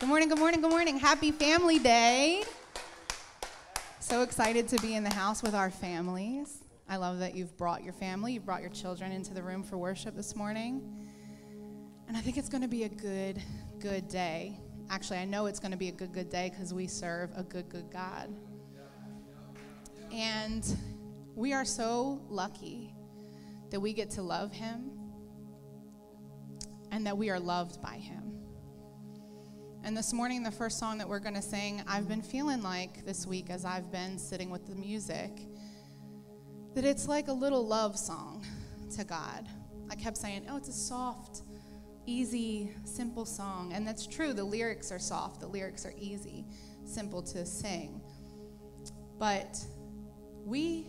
Good morning, good morning, good morning. Happy Family Day. So excited to be in the house with our families. I love that you've brought your family, you've brought your children into the room for worship this morning. And I think it's going to be a good, good day. Actually, I know it's going to be a good, good day because we serve a good, good God. And we are so lucky that we get to love Him and that we are loved by Him. And this morning, the first song that we're going to sing, I've been feeling like this week as I've been sitting with the music, that it's like a little love song to God. I kept saying, oh, it's a soft, easy, simple song. And that's true. The lyrics are soft, the lyrics are easy, simple to sing. But we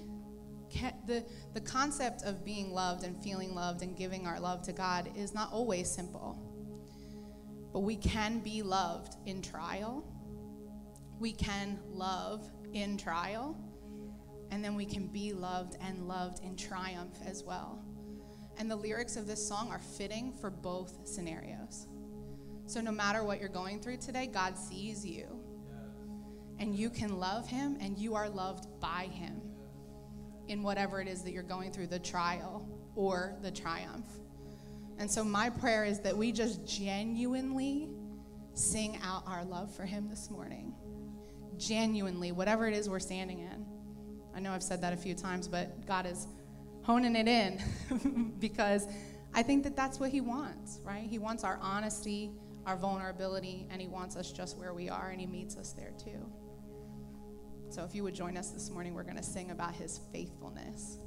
the, the concept of being loved and feeling loved and giving our love to God is not always simple. But we can be loved in trial. We can love in trial. And then we can be loved and loved in triumph as well. And the lyrics of this song are fitting for both scenarios. So no matter what you're going through today, God sees you. And you can love him and you are loved by him in whatever it is that you're going through the trial or the triumph. And so, my prayer is that we just genuinely sing out our love for Him this morning. Genuinely, whatever it is we're standing in. I know I've said that a few times, but God is honing it in because I think that that's what He wants, right? He wants our honesty, our vulnerability, and He wants us just where we are, and He meets us there too. So, if you would join us this morning, we're going to sing about His faithfulness.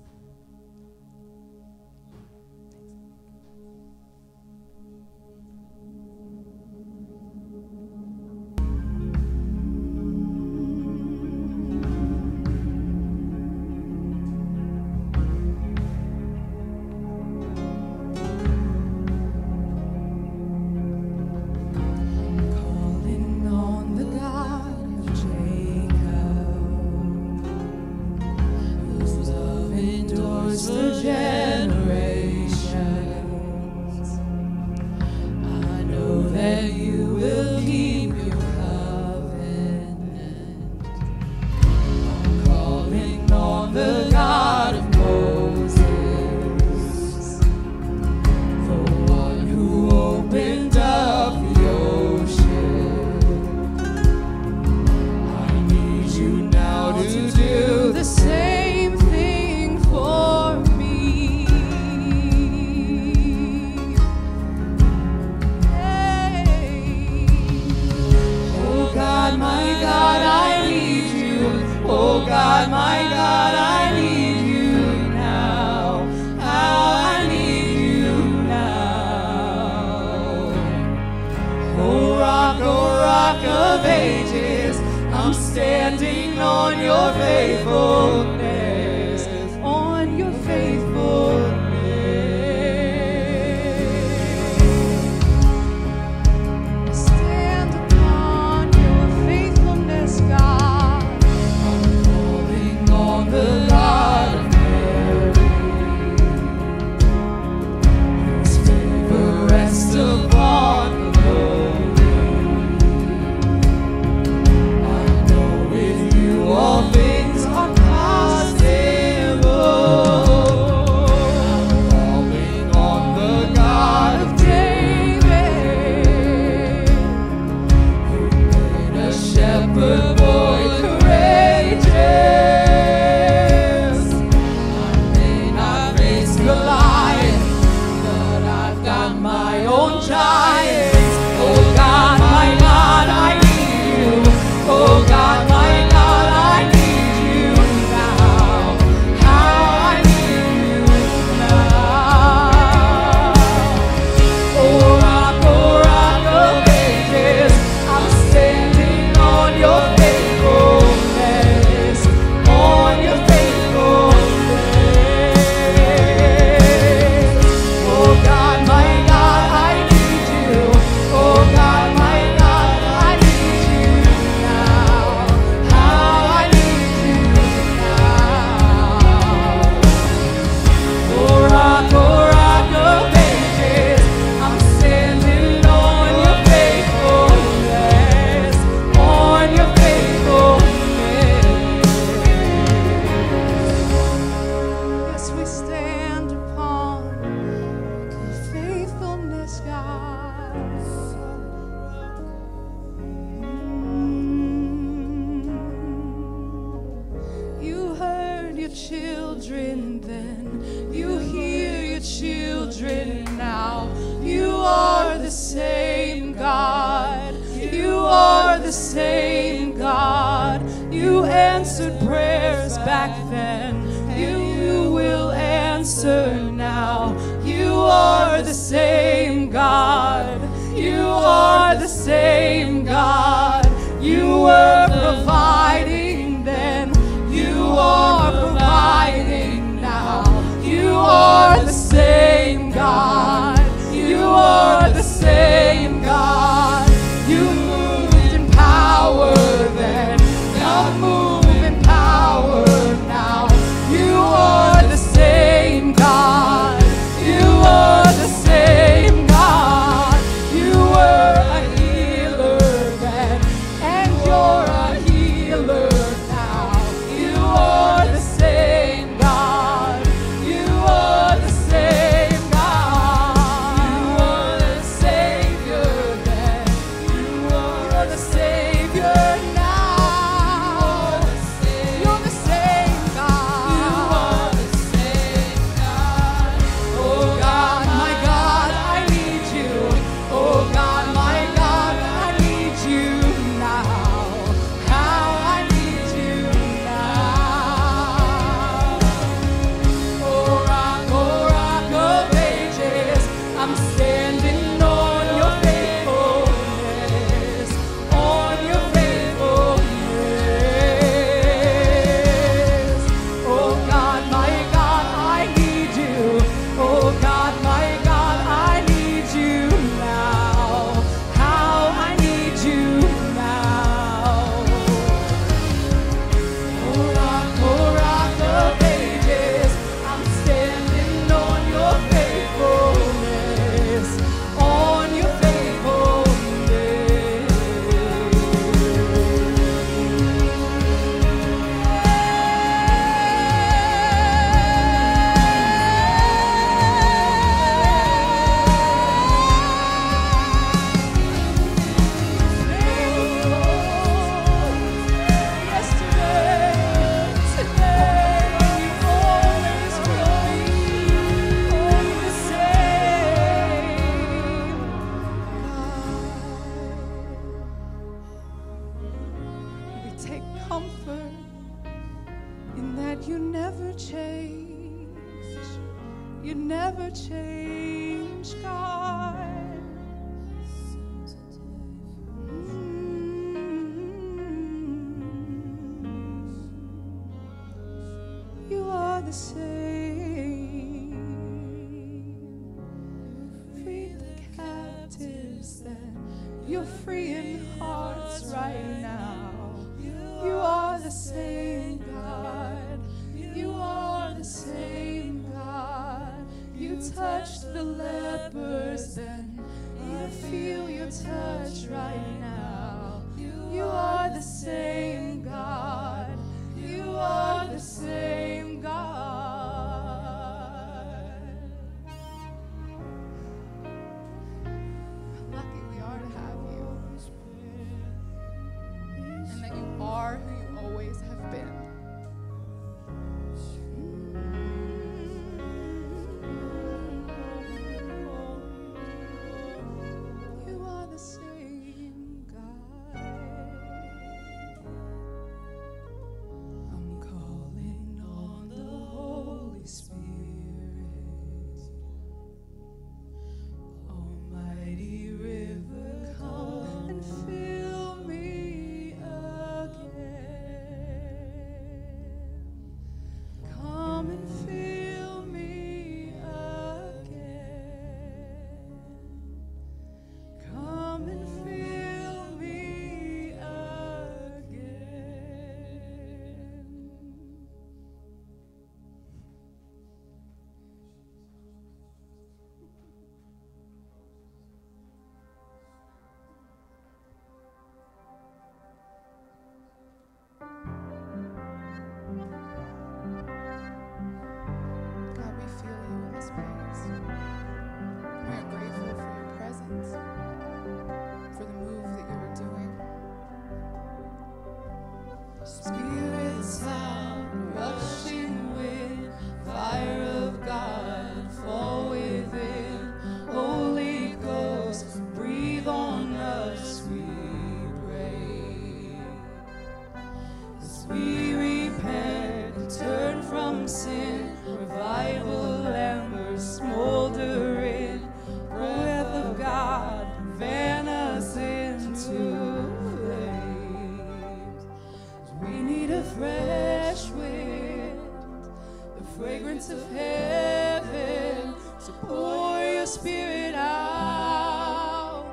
Fragrance of heaven. So pour your spirit out,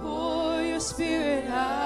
pour your spirit out.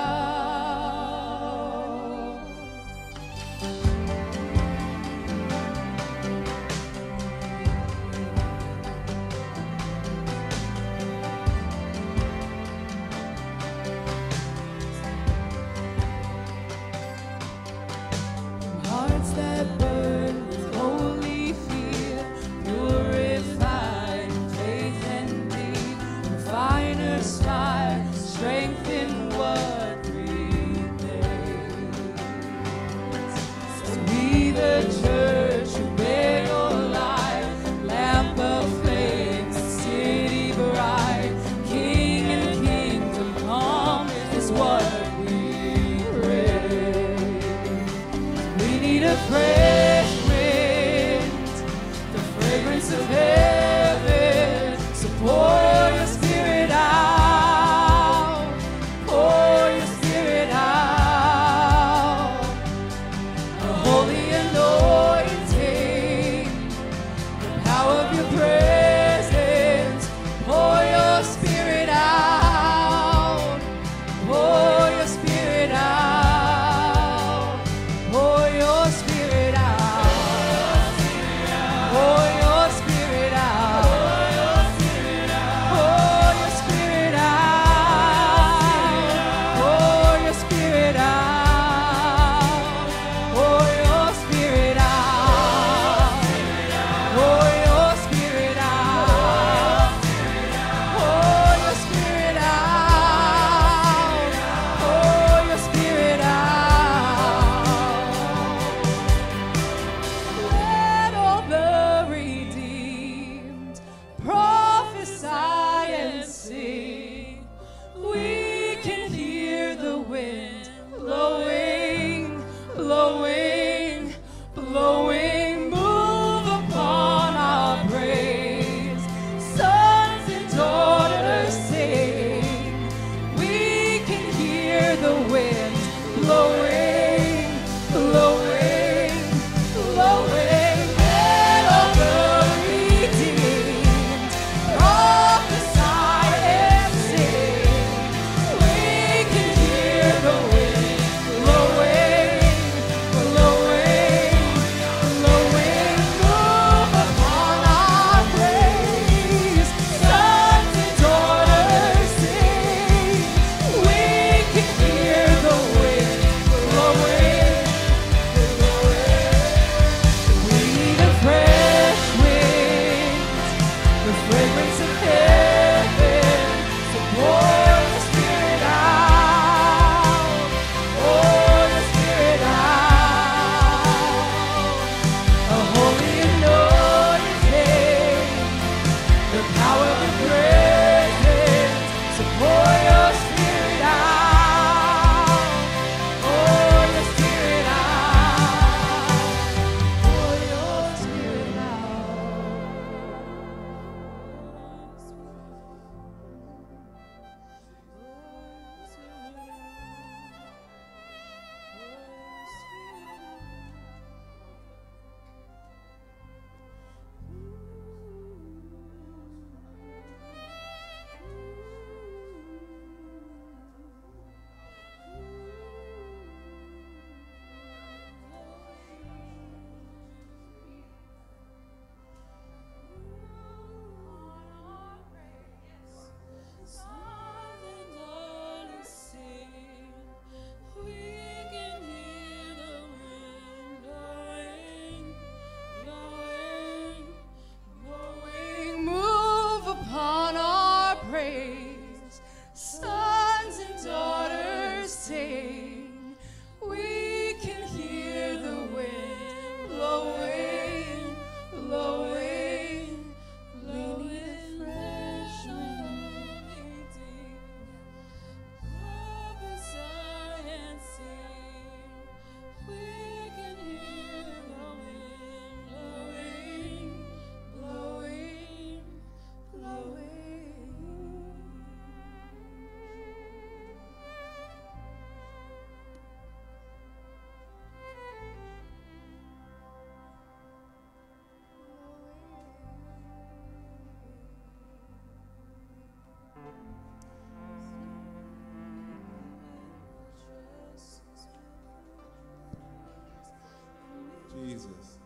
Jesus.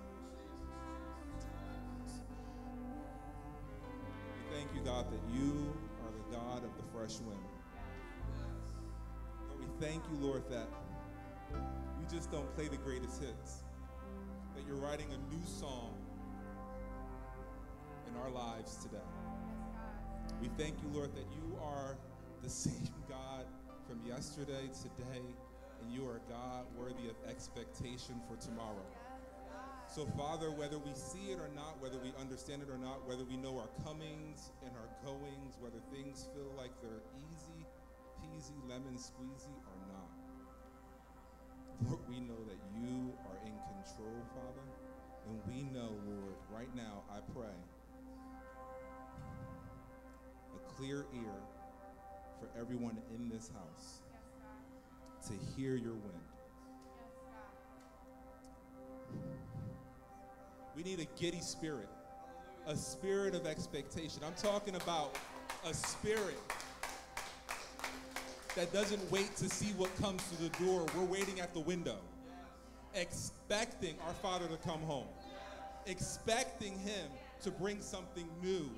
We thank you, God, that you are the God of the fresh wind. Lord, we thank you, Lord, that you just don't play the greatest hits, that you're writing a new song in our lives today. We thank you, Lord, that you are the same God from yesterday, today, and you are God worthy of expectation for tomorrow. So, Father, whether we see it or not, whether we understand it or not, whether we know our comings and our goings, whether things feel like they're easy peasy, lemon squeezy or not, Lord, we know that you are in control, Father. And we know, Lord, right now, I pray a clear ear for everyone in this house to hear your wind. We need a giddy spirit, a spirit of expectation. I'm talking about a spirit that doesn't wait to see what comes through the door. We're waiting at the window, expecting our Father to come home, expecting Him to bring something new,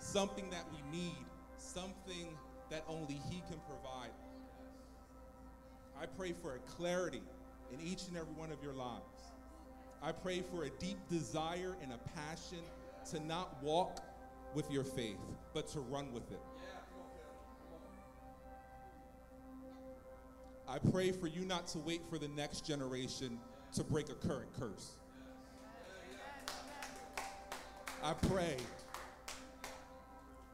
something that we need, something that only He can provide. I pray for a clarity in each and every one of your lives. I pray for a deep desire and a passion to not walk with your faith, but to run with it. I pray for you not to wait for the next generation to break a current curse. I pray.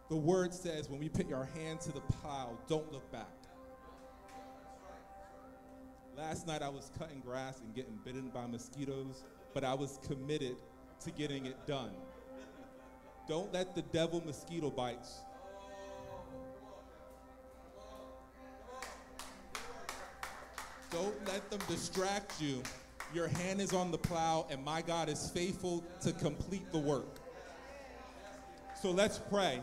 The word says when we put our hand to the plow, don't look back. Last night I was cutting grass and getting bitten by mosquitoes, but I was committed to getting it done. Don't let the devil mosquito bites Don't let them distract you. Your hand is on the plow, and my God is faithful to complete the work. So let's pray.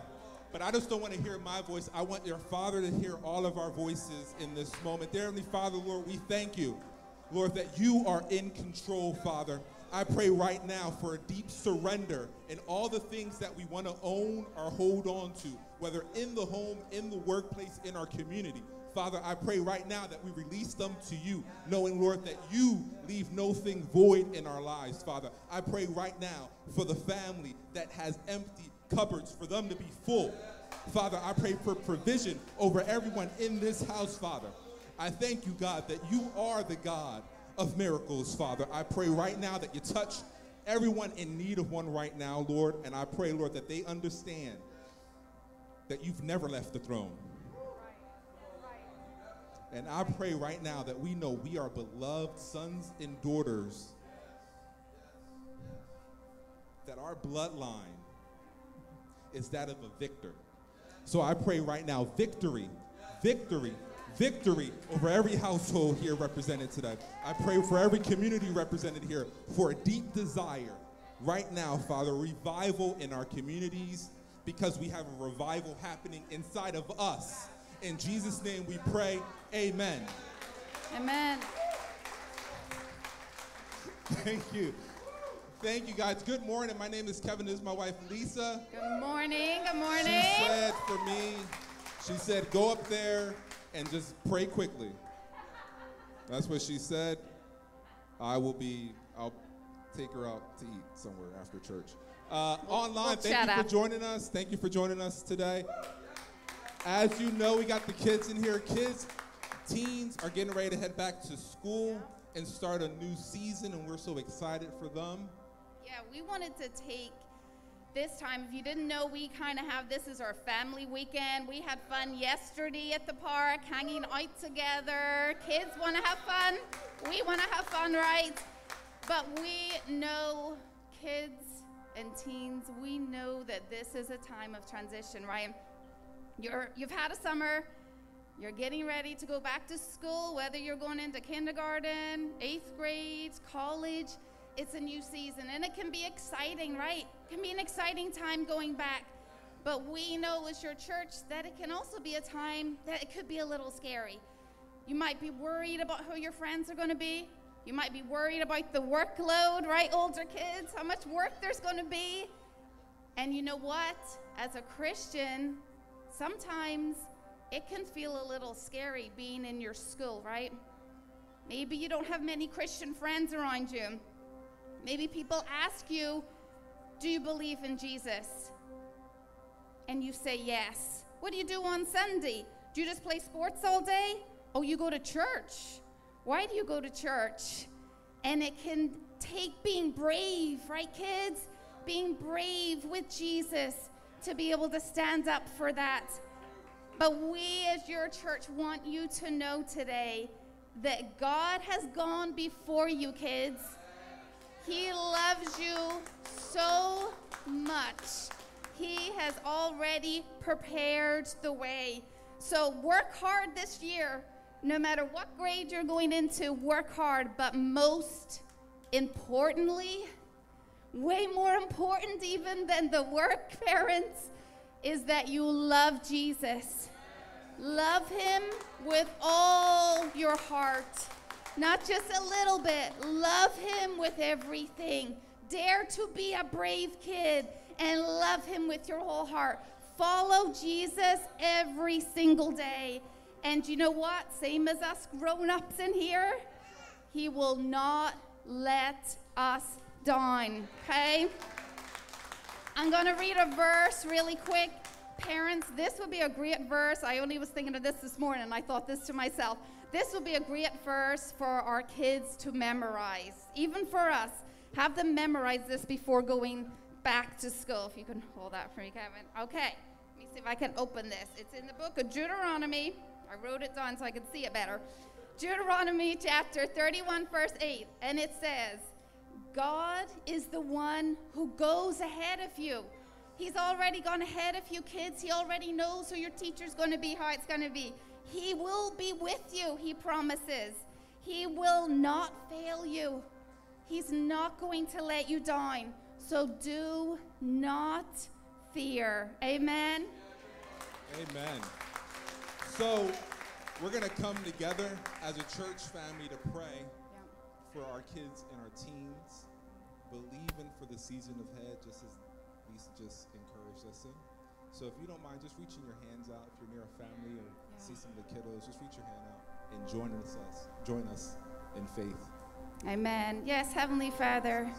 But I just don't want to hear my voice. I want your Father to hear all of our voices in this moment. Dear Heavenly Father, Lord, we thank you, Lord, that you are in control, Father. I pray right now for a deep surrender in all the things that we want to own or hold on to, whether in the home, in the workplace, in our community. Father, I pray right now that we release them to you, knowing, Lord, that you leave no thing void in our lives, Father. I pray right now for the family that has empty cupboards, for them to be full. Father, I pray for provision over everyone in this house, Father. I thank you, God, that you are the God of miracles, Father. I pray right now that you touch everyone in need of one right now, Lord. And I pray, Lord, that they understand that you've never left the throne. And I pray right now that we know we are beloved sons and daughters, that our bloodline is that of a victor. So I pray right now victory, victory, victory over every household here represented today. I pray for every community represented here for a deep desire right now, Father, revival in our communities because we have a revival happening inside of us. In Jesus' name we pray, amen. Amen. Thank you. Thank you, guys. Good morning. My name is Kevin. This is my wife, Lisa. Good morning. Good morning. She said for me, she said, go up there and just pray quickly. That's what she said. I will be, I'll take her out to eat somewhere after church. Uh, online, we'll thank chat you for joining us. Thank you for joining us today. As you know, we got the kids in here. Kids, teens are getting ready to head back to school and start a new season, and we're so excited for them. Yeah, we wanted to take this time. If you didn't know, we kind of have this as our family weekend. We had fun yesterday at the park, hanging out together. Kids want to have fun. We want to have fun, right? But we know kids and teens, we know that this is a time of transition, right? You're, you've had a summer, you're getting ready to go back to school, whether you're going into kindergarten, eighth grade, college. It's a new season and it can be exciting, right? Can be an exciting time going back. But we know as your church that it can also be a time that it could be a little scary. You might be worried about who your friends are going to be. You might be worried about the workload, right? Older kids, how much work there's going to be. And you know what? As a Christian, sometimes it can feel a little scary being in your school, right? Maybe you don't have many Christian friends around you. Maybe people ask you, Do you believe in Jesus? And you say yes. What do you do on Sunday? Do you just play sports all day? Oh, you go to church. Why do you go to church? And it can take being brave, right, kids? Being brave with Jesus to be able to stand up for that. But we, as your church, want you to know today that God has gone before you, kids. He loves you so much. He has already prepared the way. So work hard this year. No matter what grade you're going into, work hard. But most importantly, way more important even than the work, parents, is that you love Jesus. Love him with all your heart, not just a little bit. Love him with everything. Dare to be a brave kid and love him with your whole heart. Follow Jesus every single day. And you know what? Same as us grown ups in here, he will not let us down. Okay? I'm going to read a verse really quick. Parents, this would be a great verse. I only was thinking of this this morning, I thought this to myself. This will be a great verse for our kids to memorize, even for us. Have them memorize this before going back to school. If you can hold that for me, Kevin. Okay, let me see if I can open this. It's in the book of Deuteronomy. I wrote it down so I could see it better. Deuteronomy chapter 31, verse 8. And it says, God is the one who goes ahead of you. He's already gone ahead of you, kids. He already knows who your teacher's going to be, how it's going to be. He will be with you, he promises. He will not fail you. He's not going to let you down. So do not fear. Amen. Amen. So, we're going to come together as a church family to pray for our kids and our teens, believing for the season ahead, just as Lisa just encouraged us in. So, if you don't mind, just reaching your hands out. If you're near a family or see some of the kiddos, just reach your hand out and join us. Join us in faith. Amen. Yes, Heavenly Father,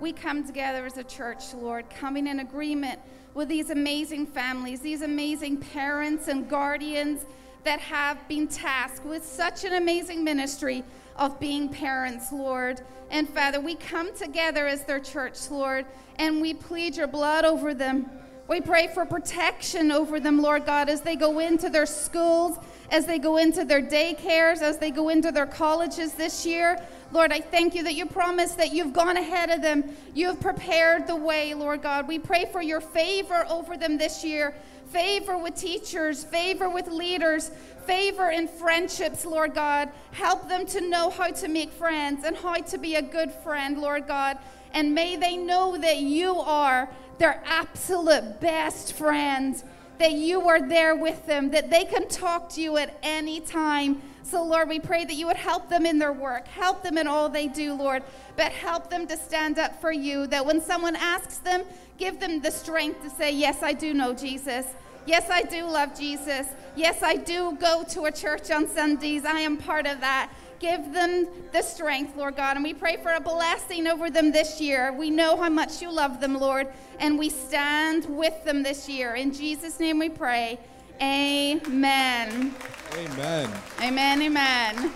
we come together as a church, Lord, coming in agreement with these amazing families, these amazing parents and guardians that have been tasked with such an amazing ministry of being parents, Lord. And Father, we come together as their church, Lord, and we plead your blood over them. We pray for protection over them, Lord God, as they go into their schools, as they go into their daycares, as they go into their colleges this year. Lord, I thank you that you promised that you've gone ahead of them. You have prepared the way, Lord God. We pray for your favor over them this year favor with teachers, favor with leaders, favor in friendships, Lord God. Help them to know how to make friends and how to be a good friend, Lord God. And may they know that you are their absolute best friend, that you are there with them, that they can talk to you at any time. So, Lord, we pray that you would help them in their work, help them in all they do, Lord, but help them to stand up for you. That when someone asks them, give them the strength to say, Yes, I do know Jesus. Yes, I do love Jesus. Yes, I do go to a church on Sundays. I am part of that. Give them the strength, Lord God. And we pray for a blessing over them this year. We know how much you love them, Lord, and we stand with them this year. In Jesus' name we pray. Amen. Amen. Amen, amen.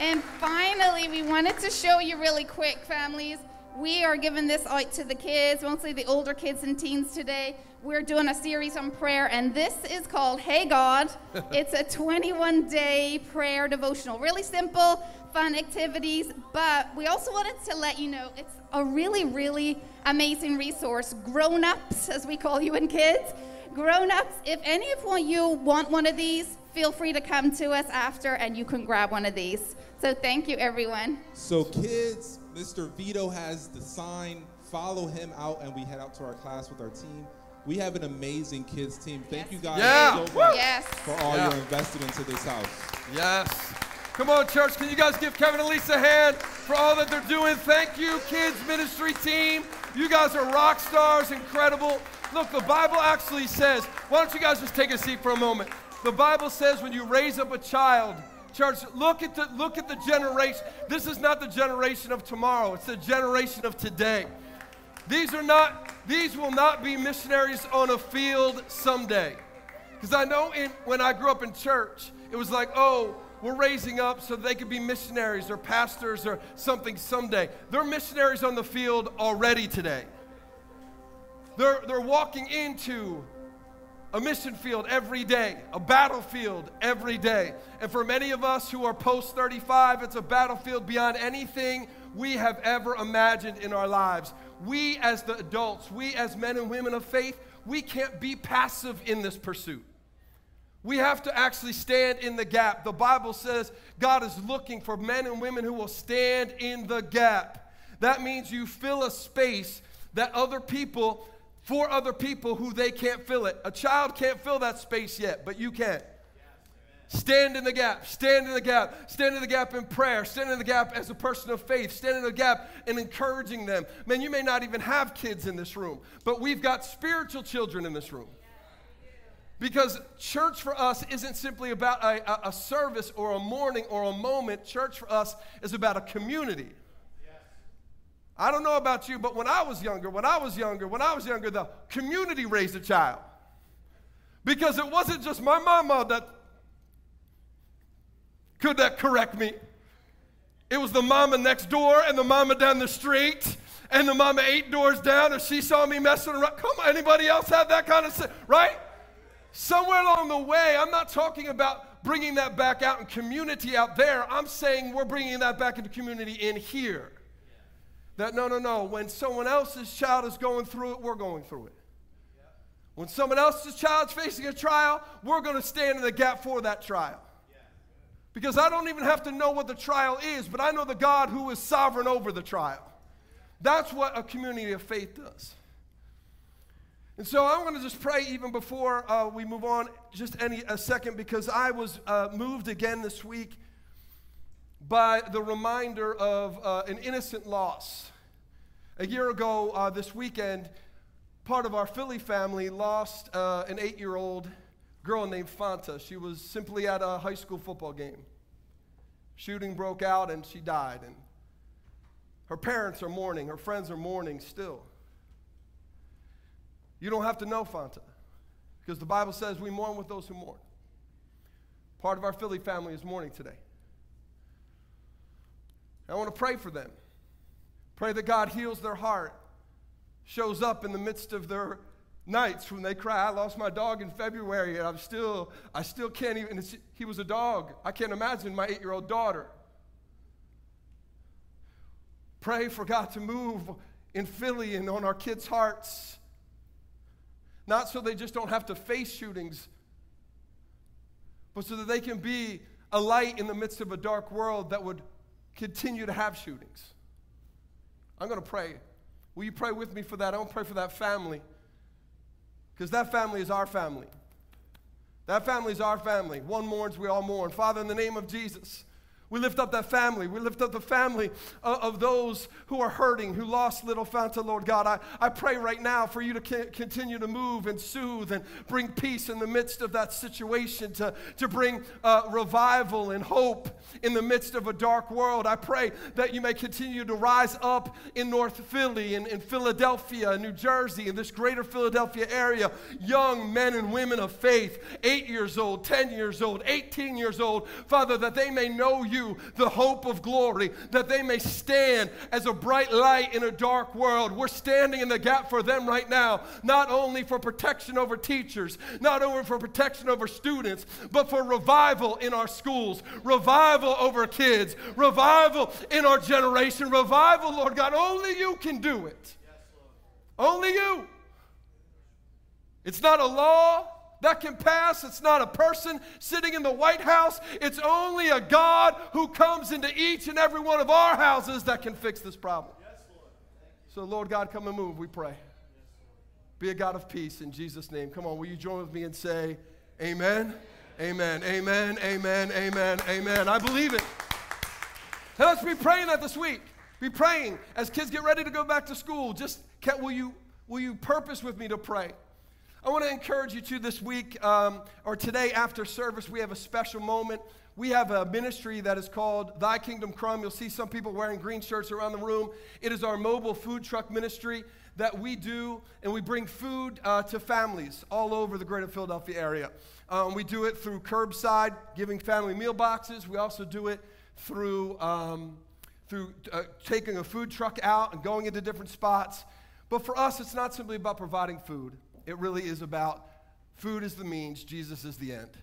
And finally, we wanted to show you really quick, families. We are giving this out to the kids, mostly the older kids and teens today. We're doing a series on prayer, and this is called Hey God. it's a 21 day prayer devotional. Really simple, fun activities, but we also wanted to let you know it's a really, really amazing resource. Grown ups, as we call you and kids. Grown ups, if any of you want one of these, feel free to come to us after and you can grab one of these. So thank you, everyone. So, kids, Mr. Vito has the sign. Follow him out, and we head out to our class with our team. We have an amazing kids team. Thank Yes. you guys Yeah. so much Yes. for all Yeah. you're invested into this house. Yes. Come on, church. Can you guys give Kevin and Lisa a hand for all that they're doing? Thank you, kids ministry team. You guys are rock stars, incredible. Look, the Bible actually says, why don't you guys just take a seat for a moment? The Bible says when you raise up a child, church, look at the look at the generation. This is not the generation of tomorrow, it's the generation of today. These are not, these will not be missionaries on a field someday. Because I know in, when I grew up in church, it was like, oh, we're raising up so they could be missionaries or pastors or something someday. They're missionaries on the field already today. They're, they're walking into a mission field every day, a battlefield every day. And for many of us who are post 35, it's a battlefield beyond anything we have ever imagined in our lives. We, as the adults, we, as men and women of faith, we can't be passive in this pursuit. We have to actually stand in the gap. The Bible says God is looking for men and women who will stand in the gap. That means you fill a space that other people, for other people who they can't fill it. A child can't fill that space yet, but you can. Stand in the gap, stand in the gap, stand in the gap in prayer, stand in the gap as a person of faith, stand in the gap in encouraging them. Man, you may not even have kids in this room, but we've got spiritual children in this room. Because church for us isn't simply about a, a, a, service or a morning or a moment. Church for us is about a community. I don't know about you, but when I was younger, when I was younger, when I was younger, the community raised a child. Because it wasn't just my mama that could that correct me. It was the mama next door and the mama down the street and the mama eight doors down if she saw me messing around. Come on, anybody else have that kind of, right? Somewhere along the way, I'm not talking about bringing that back out in community out there. I'm saying we're bringing that back into community in here. That no, no, no. When someone else's child is going through it, we're going through it. When someone else's child's facing a trial, we're going to stand in the gap for that trial. Because I don't even have to know what the trial is, but I know the God who is sovereign over the trial. That's what a community of faith does. And so I'm going to just pray even before uh, we move on, just any a second, because I was uh, moved again this week by the reminder of uh, an innocent loss. A year ago, uh, this weekend, part of our Philly family lost uh, an eight-year-old girl named Fanta. She was simply at a high school football game. Shooting broke out and she died. And her parents are mourning. Her friends are mourning still. You don't have to know Fanta because the Bible says we mourn with those who mourn. Part of our Philly family is mourning today. I want to pray for them. Pray that God heals their heart, shows up in the midst of their nights when they cry. I lost my dog in February, and I'm still, I still can't even. He was a dog. I can't imagine my eight-year-old daughter. Pray for God to move in Philly and on our kids' hearts. Not so they just don't have to face shootings, but so that they can be a light in the midst of a dark world that would continue to have shootings. I'm going to pray. Will you pray with me for that? I want to pray for that family. Because that family is our family. That family is our family. One mourns, we all mourn. Father, in the name of Jesus, we lift up that family. We lift up the family of, of, those who are hurting, who lost little Fanta, Lord God. I, I pray right now for you to c- continue to move and soothe and bring peace in the midst of that situation, to, to bring uh, revival and hope in the midst of a dark world. I pray that you may continue to rise up in North Philly, in, in Philadelphia, New Jersey, in this greater Philadelphia area, young men and women of faith, eight years old, 10 years old, 18 years old, Father, that they may know you you the hope of glory, that they may stand as a bright light in a dark world. We're standing in the gap for them right now, not only for protection over teachers, not only for protection over students, but for revival in our schools, revival over kids, revival in our generation, revival, Lord God. Only you can do it. Only you. It's not a law that can pass. It's not a person sitting in the White House. It's only a God who comes into each and every one of our houses that can fix this problem. Yes, Lord. So, Lord God, come and move, we pray. Yes, Be a God of peace in Jesus' name. Come on, will you join with me and say, Amen? Amen, amen, amen, amen, amen. I believe it. Let's be praying that this week. Be praying as kids get ready to go back to school. Just will you will you purpose with me to pray? I want to encourage you to this week um, or today after service. We have a special moment. We have a ministry that is called Thy Kingdom Come. You'll see some people wearing green shirts around the room. It is our mobile food truck ministry that we do, and we bring food uh, to families all over the greater Philadelphia area. Um, we do it through curbside, giving family meal boxes. We also do it through, um, through uh, taking a food truck out and going into different spots. But for us, it's not simply about providing food, it really is about food is the means, Jesus is the end.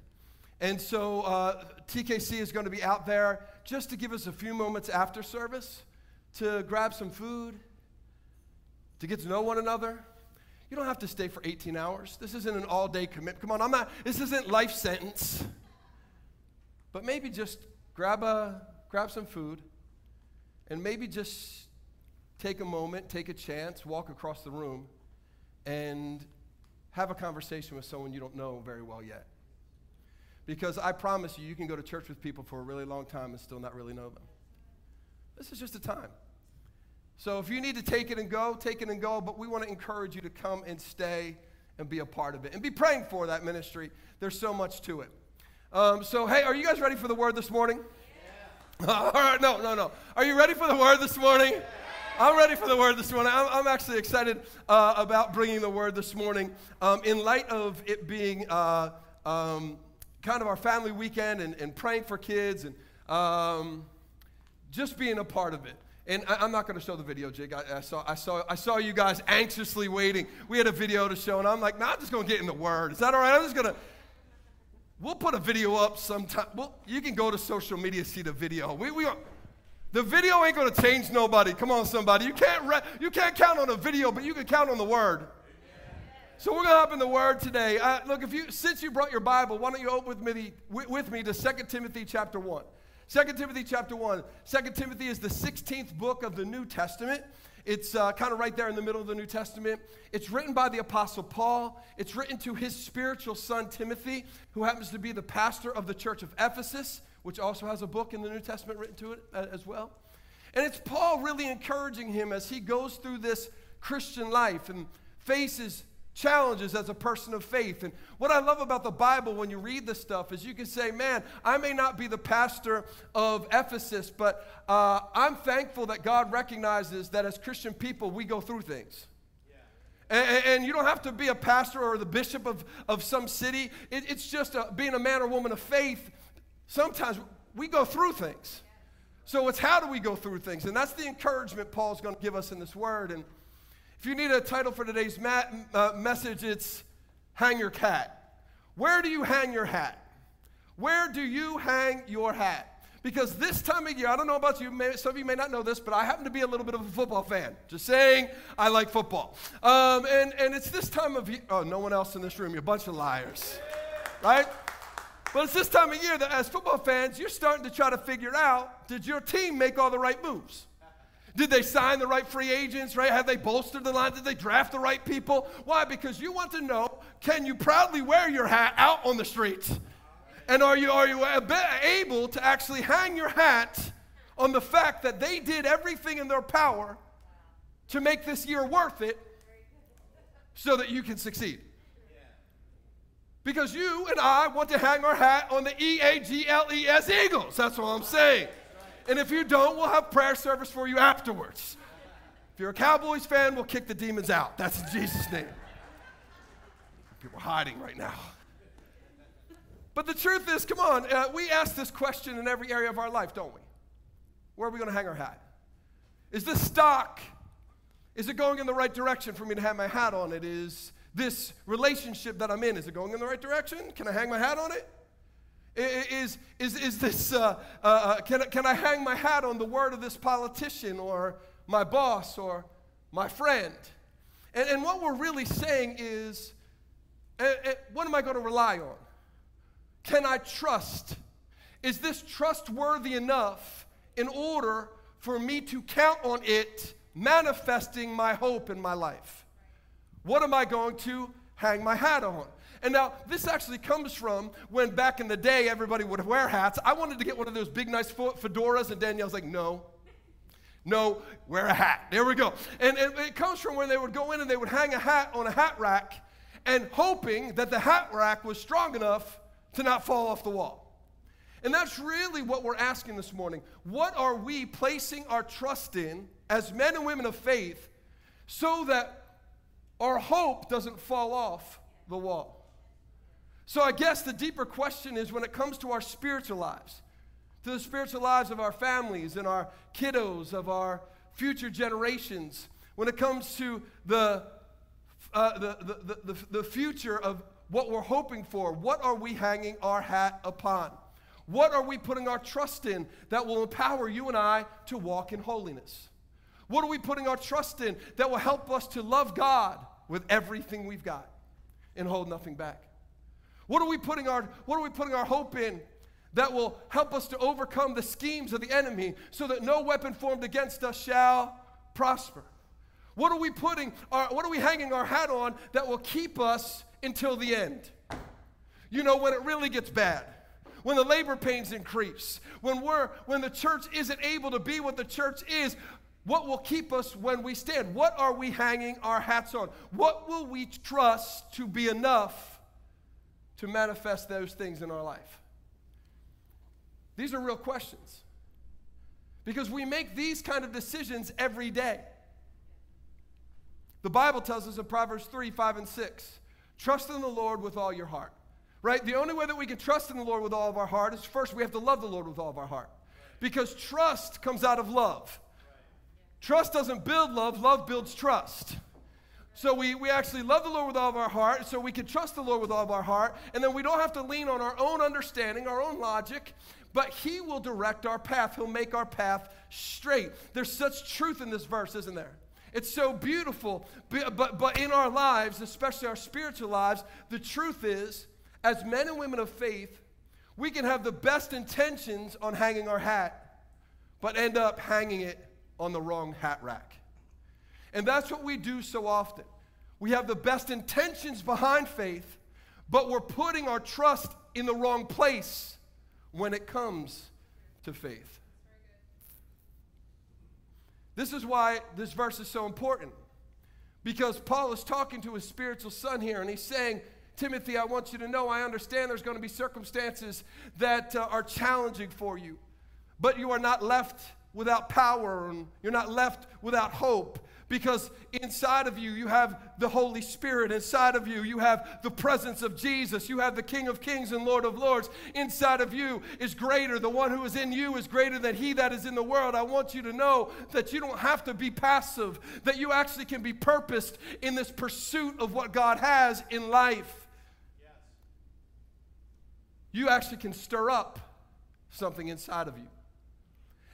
And so uh, TKC is going to be out there just to give us a few moments after service to grab some food, to get to know one another. You don't have to stay for 18 hours. This isn't an all day commitment. Come on, I'm not, this isn't life sentence. But maybe just grab, a, grab some food and maybe just take a moment, take a chance, walk across the room and have a conversation with someone you don't know very well yet. Because I promise you, you can go to church with people for a really long time and still not really know them. This is just a time. So if you need to take it and go, take it and go, but we want to encourage you to come and stay and be a part of it and be praying for that ministry. There's so much to it. Um, so, hey, are you guys ready for the word this morning? Yeah. All right, no, no, no. Are you ready for the word this morning? Yeah. I'm ready for the word this morning. I'm, I'm actually excited uh, about bringing the word this morning um, in light of it being uh, um, kind of our family weekend and, and praying for kids and um, just being a part of it. And I, am not going to show the video, Jake. I, I, saw, I, saw, I saw you guys anxiously waiting. We had a video to show, and I'm like, nah, I'm just going to get in the Word. Is that all right? I'm just going to. We'll put a video up sometime. Well, you can go to social media see the video. We, we are, the video ain't going to change nobody. Come on, somebody. You can't, re, you can't count on a video, but you can count on the Word. So we're going to hop in the Word today. Uh, look, if you since you brought your Bible, why don't you open with me, with me to 2 Timothy chapter 1. 2 Timothy chapter 1. 2 Timothy is the 16th book of the New Testament. It's uh, kind of right there in the middle of the New Testament. It's written by the Apostle Paul. It's written to his spiritual son, Timothy, who happens to be the pastor of the church of Ephesus, which also has a book in the New Testament written to it uh, as well. And it's Paul really encouraging him as he goes through this Christian life and faces challenges as a person of faith. And what I love about the Bible when you read this stuff is you can say, man, I may not be the pastor of Ephesus, but uh, I'm thankful that God recognizes that as Christian people, we go through things. And, and, you don't have to be a pastor or the bishop of, of some city. It, it's just a, being a man or woman of faith. Sometimes we go through things. So it's how do we go through things? And that's the encouragement Paul's going to give us in this word. And if you need a title for today's uh, message, it's Hang Your Hat. Where do you hang your hat? Where do you hang your hat? Because this time of year, I don't know about you, may, some of you may not know this, but I happen to be a little bit of a football fan. Just saying, I like football. Um, and, and it's this time of year, oh, no one else in this room, you're a bunch of liars, right? But it's this time of year that as football fans, you're starting to try to figure out did your team make all the right moves? Did they sign the right free agents, right? Have they bolstered the line? Did they draft the right people? Why? Because you want to know can you proudly wear your hat out on the streets? And are you, are you able to actually hang your hat on the fact that they did everything in their power to make this year worth it so that you can succeed? Because you and I want to hang our hat on the E A G L E S Eagles. That's what I'm saying. And if you don't, we'll have prayer service for you afterwards. If you're a Cowboys fan, we'll kick the demons out. That's in Jesus' name. People are hiding right now. But the truth is, come on, uh, we ask this question in every area of our life, don't we? Where are we going to hang our hat? Is this stock? Is it going in the right direction for me to have my hat on it? Is this relationship that I'm in, is it going in the right direction? Can I hang my hat on it? Is, is, is this, uh, uh, uh, can, can I hang my hat on the word of this politician or my boss or my friend? And, and what we're really saying is, uh, what am I going to rely on? Can I trust? Is this trustworthy enough in order for me to count on it manifesting my hope in my life? What am I going to hang my hat on. And now, this actually comes from when back in the day everybody would wear hats. I wanted to get one of those big, nice fedoras, and Danielle's like, no. No, wear a hat. There we go. And, it comes from when they would go in and they would hang a hat on a hat rack and hoping that the hat rack was strong enough to not fall off the wall. And that's really what we're asking this morning. What are we placing our trust in as men and women of faith so that our hope doesn't fall off the wall? So I guess the deeper question is when it comes to our spiritual lives, to the spiritual lives of our families and our kiddos, of our future generations, when it comes to the, uh, the, the, the, the future of what we're hoping for, what are we hanging our hat upon? What are we putting our trust in that will empower you and I to walk in holiness? What are we putting our trust in that will help us to love God with everything we've got and hold nothing back? What are we putting our, what are we putting our hope in that will help us to overcome the schemes of the enemy so that no weapon formed against us shall prosper? What are we putting our, what are we hanging our hat on that will keep us until the end? You know, when it really gets bad, when the labor pains increase, when we're when the church isn't able to be what the church is, what will keep us when we stand? What are we hanging our hats on? What will we trust to be enough to manifest those things in our life? These are real questions. Because we make these kind of decisions every day. The Bible tells us in Proverbs 3 5 and 6 trust in the Lord with all your heart. Right? The only way that we can trust in the Lord with all of our heart is first we have to love the Lord with all of our heart. Because trust comes out of love. Trust doesn't build love, love builds trust. So we, we actually love the Lord with all of our heart, so we can trust the Lord with all of our heart, and then we don't have to lean on our own understanding, our own logic, but He will direct our path. He'll make our path straight. There's such truth in this verse, isn't there? It's so beautiful. But, but in our lives, especially our spiritual lives, the truth is, as men and women of faith, we can have the best intentions on hanging our hat, but end up hanging it on the wrong hat rack. And that's what we do so often. We have the best intentions behind faith, but we're putting our trust in the wrong place when it comes to faith. This is why this verse is so important. Because Paul is talking to his spiritual son here, and he's saying, Timothy, I want you to know I understand there's going to be circumstances that uh, are challenging for you, but you are not left without power and you're not left without hope because inside of you, you have the Holy Spirit. Inside of you, you have the presence of Jesus. You have the King of Kings and Lord of Lords. Inside of you is greater. The one who is in you is greater than he that is in the world. I want you to know that you don't have to be passive, that you actually can be purposed in this pursuit of what God has in life. You actually can stir up something inside of you.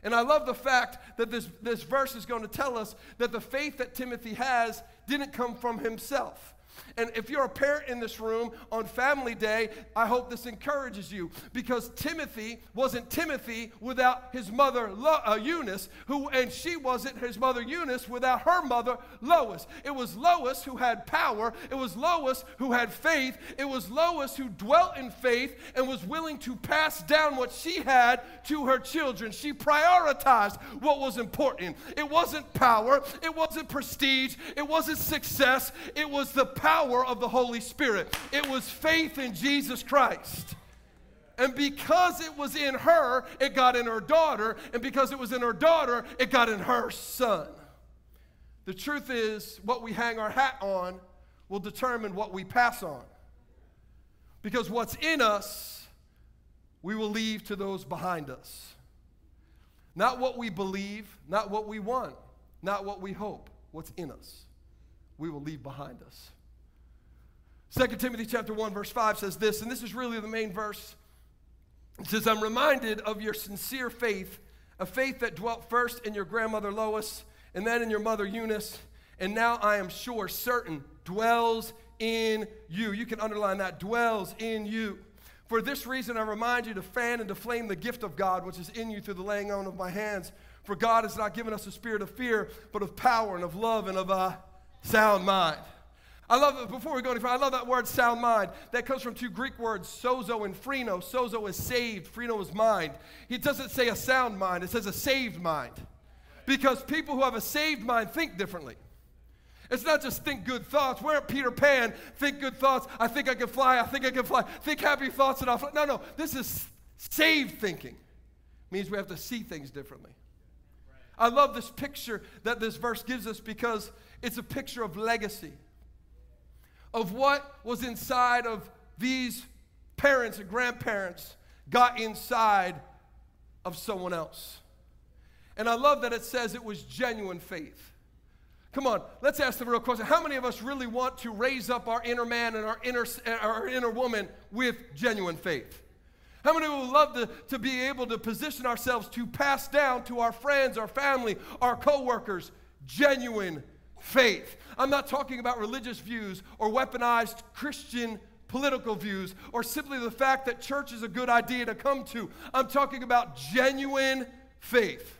And I love the fact that this, this verse is going to tell us that the faith that Timothy has didn't come from himself. And if you're a parent in this room on Family Day, I hope this encourages you because Timothy wasn't Timothy without his mother Lo- uh, Eunice, who and she wasn't his mother Eunice without her mother Lois. It was Lois who had power. It was Lois who had faith. It was Lois who dwelt in faith and was willing to pass down what she had to her children. She prioritized what was important. It wasn't power. It wasn't prestige. It wasn't success. It was the power of the Holy Spirit. It was faith in Jesus Christ. And because it was in her, it got in her daughter. And because it was in her daughter, it got in her son. The truth is, what we hang our hat on will determine what we pass on. Because what's in us, we will leave to those behind us. Not what we believe, not what we want, not what we hope. What's in us, we will leave behind us. 2 Timothy chapter 1 verse 5 says this, and this is really the main verse. It says, I'm reminded of your sincere faith, a faith that dwelt first in your grandmother Lois and then in your mother Eunice, and now I am sure, certain, dwells in you. You can underline that, dwells in you. For this reason, I remind you to fan and to flame the gift of God which is in you through the laying on of my hands. For God has not given us a spirit of fear, but of power and of love and of a sound mind. I love it. Before we go any further, I love that word sound mind. That comes from two Greek words, sozo and phreno. Sozo is saved, phreno is mind. He doesn't say a sound mind, it says a saved mind. Because people who have a saved mind think differently. It's not just think good thoughts. We're at Peter Pan, think good thoughts. I think I can fly. I think I can fly. Think happy thoughts and I'll fly. No, no. This is saved thinking. means we have to see things differently. I love this picture that this verse gives us because it's a picture of legacy of what was inside of these parents and grandparents got inside of someone else. And I love that it says it was genuine faith. Come on, let's ask the real question. How many of us really want to raise up our inner man and our inner, our inner woman with genuine faith? How many would love to, to be able to position ourselves to pass down to our friends, our family, our coworkers genuine faith? I'm not talking about religious views or weaponized Christian political views or simply the fact that church is a good idea to come to. I'm talking about genuine faith.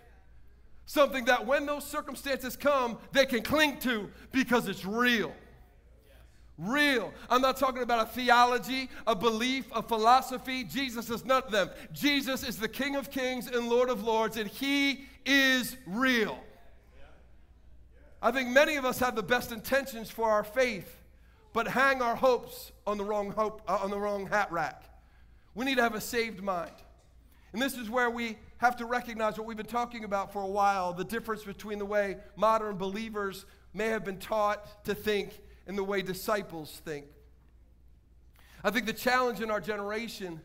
Something that when those circumstances come, they can cling to because it's real. Real. I'm not talking about a theology, a belief, a philosophy. Jesus is none of them. Jesus is the King of kings and Lord of lords, and He is real. I think many of us have the best intentions for our faith, but hang our hopes on the wrong hope uh, on the wrong hat rack. We need to have a saved mind. And this is where we have to recognize what we've been talking about for a while, the difference between the way modern believers may have been taught to think and the way disciples think. I think the challenge in our generation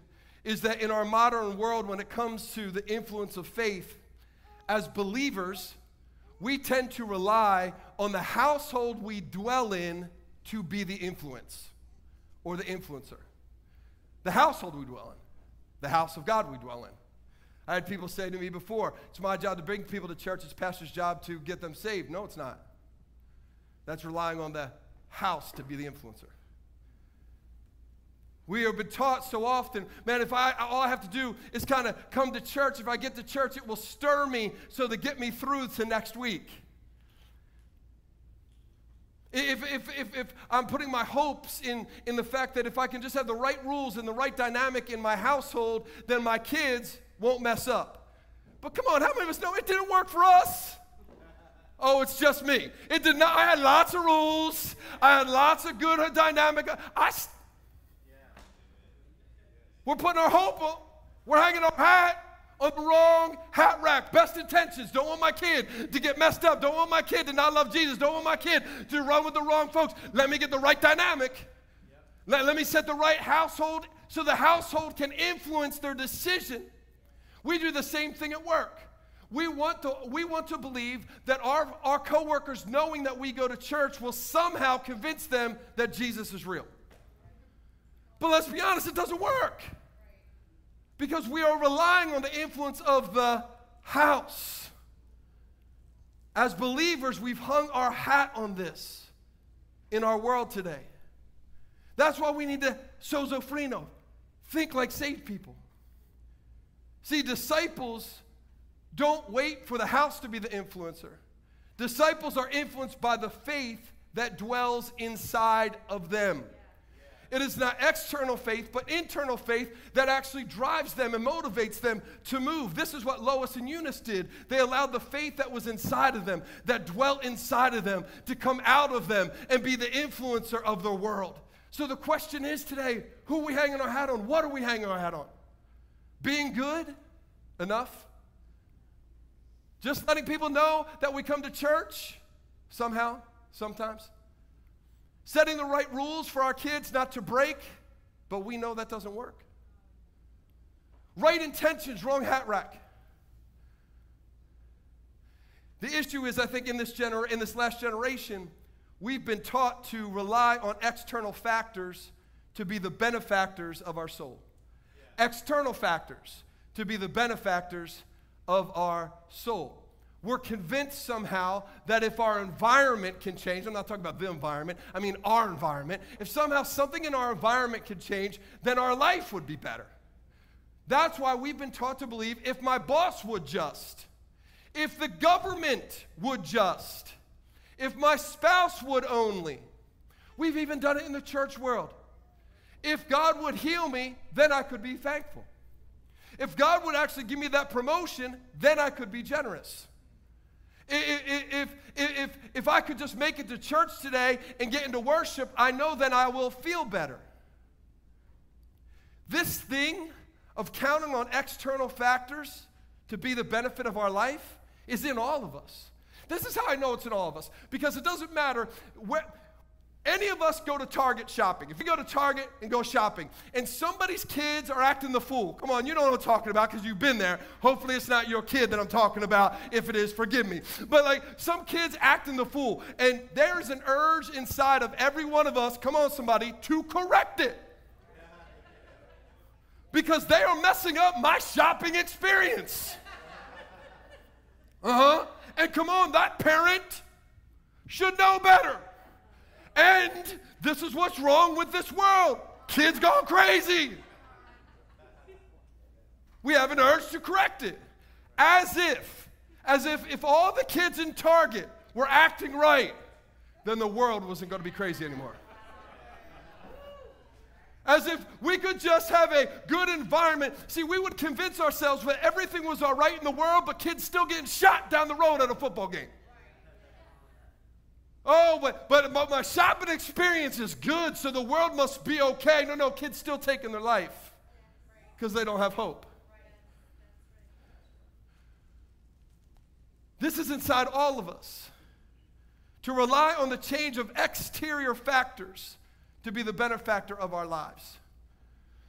is that in our modern world, when it comes to the influence of faith, as believers, we tend to rely on the household we dwell in to be the influence or the influencer. The household we dwell in, the house of God we dwell in. I had people say to me before, it's my job to bring people to church, it's pastor's job to get them saved. No, it's not. That's relying on the house to be the influencer. We have been taught so often, man, if I all I have to do is kind of come to church, if I get to church, it will stir me so to get me through to next week. If, if, if, if I'm putting my hopes in, in the fact that if I can just have the right rules and the right dynamic in my household, then my kids won't mess up. But come on, how many of us know it didn't work for us? Oh, it's just me. It did not. I had lots of rules. I had lots of good dynamic. I, we're putting our hope on, we're hanging our hat on the wrong hat rack. Best intentions. Don't want my kid to get messed up. Don't want my kid to not love Jesus. Don't want my kid to run with the wrong folks. Let me get the right dynamic. Let, let me set the right household so the household can influence their decision. We do the same thing at work. We want to, we want to believe that our, our coworkers, knowing that we go to church, will somehow convince them that Jesus is real. But let's be honest, it doesn't work. Because we are relying on the influence of the house. As believers, we've hung our hat on this in our world today. That's why we need to sozo phreno, think like saved people. See, disciples don't wait for the house to be the influencer. Disciples are influenced by the faith that dwells inside of them. It is not external faith, but internal faith that actually drives them and motivates them to move. This is what Lois and Eunice did. They allowed the faith that was inside of them, that dwelt inside of them, to come out of them and be the influencer of the world. So the question is today who are we hanging our hat on? What are we hanging our hat on? Being good enough? Just letting people know that we come to church somehow, sometimes? Setting the right rules for our kids not to break, but we know that doesn't work. Right intentions, wrong hat rack. The issue is, I think, in this, gener- in this last generation, we've been taught to rely on external factors to be the benefactors of our soul. Yeah. External factors to be the benefactors of our soul we're convinced somehow that if our environment can change, I'm not talking about the environment, I mean our environment, if somehow something in our environment could change, then our life would be better. That's why we've been taught to believe if my boss would just, if the government would just, if my spouse would only, We've even done it in the church world. If God would heal me, then I could be thankful. If God would actually give me that promotion, then I could be generous. If, if, if, if I could just make it to church today and get into worship, I know then I will feel better. This thing of counting on external factors to be the benefit of our life is in all of us. This is how I know it's in all of us because it doesn't matter where any of us go to Target shopping. If you go to Target and go shopping and somebody's kids are acting the fool, come on, you know what I'm talking about because you've been there. Hopefully, it's not your kid that I'm talking about. If it is, forgive me. But like some kids acting the fool, and there's an urge inside of every one of us, come on, somebody, to correct it. Because they are messing up my shopping experience. Uh huh. And come on, that parent should know better. And this is what's wrong with this world kids gone crazy. We have an urge to correct it. As if, as if, if all the kids in Target were acting right, then the world wasn't going to be crazy anymore. As if we could just have a good environment. See, we would convince ourselves that everything was all right in the world, but kids still getting shot down the road at a football game. Oh, but, but, my shopping experience is good, so the world must be okay. No, no, kids still taking their life because they don't have hope. This is inside all of us. To rely on the change of exterior factors to be the benefactor of our lives.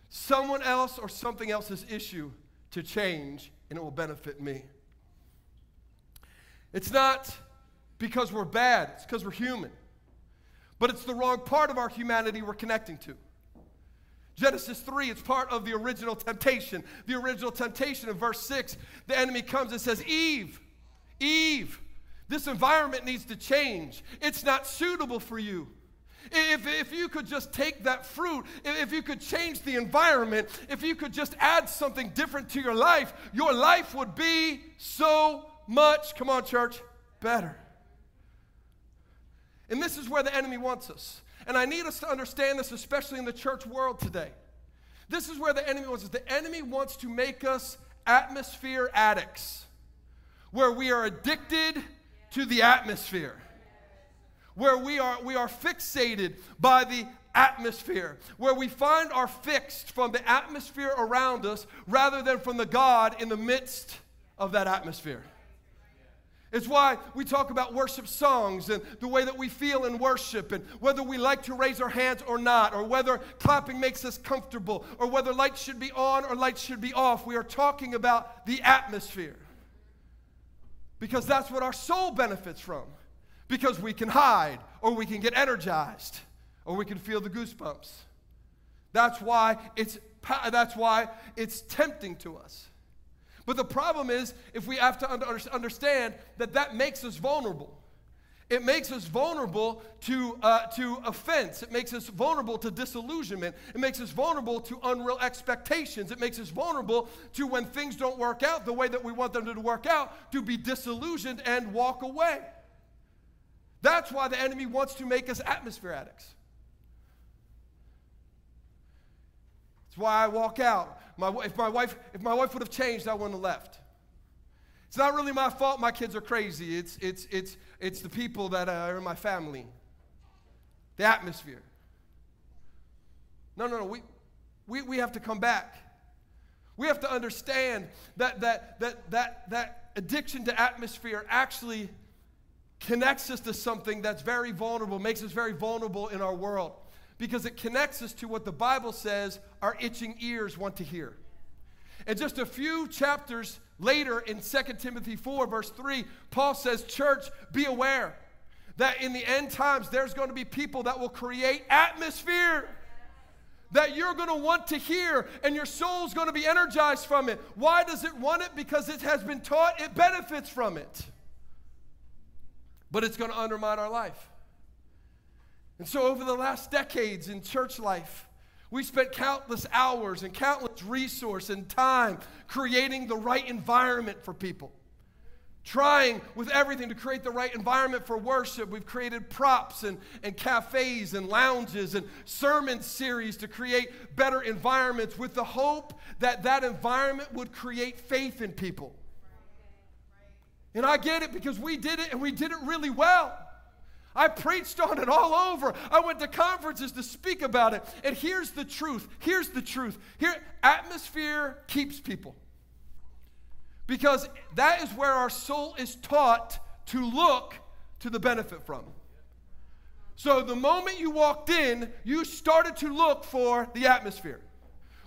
Someone else or something else's issue to change, and it will benefit me. It's not because we're bad, it's because we're human. But it's the wrong part of our humanity we're connecting to. Genesis 3, it's part of the original temptation. The original temptation in verse 6, the enemy comes and says, Eve, Eve, this environment needs to change. It's not suitable for you. If, if you could just take that fruit, if you could change the environment, if you could just add something different to your life, your life would be so much, come on, church, better. And this is where the enemy wants us. And I need us to understand this, especially in the church world today. This is where the enemy wants us. The enemy wants to make us atmosphere addicts, where we are addicted to the atmosphere, where we are, we are fixated by the atmosphere, where we find our fixed from the atmosphere around us rather than from the God in the midst of that atmosphere. It's why we talk about worship songs and the way that we feel in worship and whether we like to raise our hands or not, or whether clapping makes us comfortable, or whether lights should be on or lights should be off. We are talking about the atmosphere because that's what our soul benefits from. Because we can hide, or we can get energized, or we can feel the goosebumps. That's why it's, that's why it's tempting to us. But the problem is, if we have to understand that that makes us vulnerable. It makes us vulnerable to, uh, to offense. It makes us vulnerable to disillusionment. It makes us vulnerable to unreal expectations. It makes us vulnerable to when things don't work out the way that we want them to work out, to be disillusioned and walk away. That's why the enemy wants to make us atmosphere addicts. That's why I walk out my, if, my wife, if my wife would have changed, I wouldn't have left. It's not really my fault my kids are crazy. It's, it's, it's, it's the people that are in my family, the atmosphere. No, no, no. We, we, we have to come back. We have to understand that, that, that, that, that addiction to atmosphere actually connects us to something that's very vulnerable, makes us very vulnerable in our world because it connects us to what the Bible says our itching ears want to hear. And just a few chapters later in 2 Timothy 4, verse 3, Paul says, Church, be aware that in the end times there's going to be people that will create atmosphere that you're going to want to hear and your soul's going to be energized from it. Why does it want it? Because it has been taught it benefits from it. But it's going to undermine our life. And so, over the last decades in church life, we spent countless hours and countless resource and time creating the right environment for people. trying with everything to create the right environment for worship. We've created props and, and cafes and lounges and sermon series to create better environments with the hope that that environment would create faith in people. And I get it because we did it and we did it really well. I preached on it all over. I went to conferences to speak about it. And here's the truth. Here's the truth. Here, atmosphere keeps people. Because that is where our soul is taught to look to the benefit from. So the moment you walked in, you started to look for the atmosphere.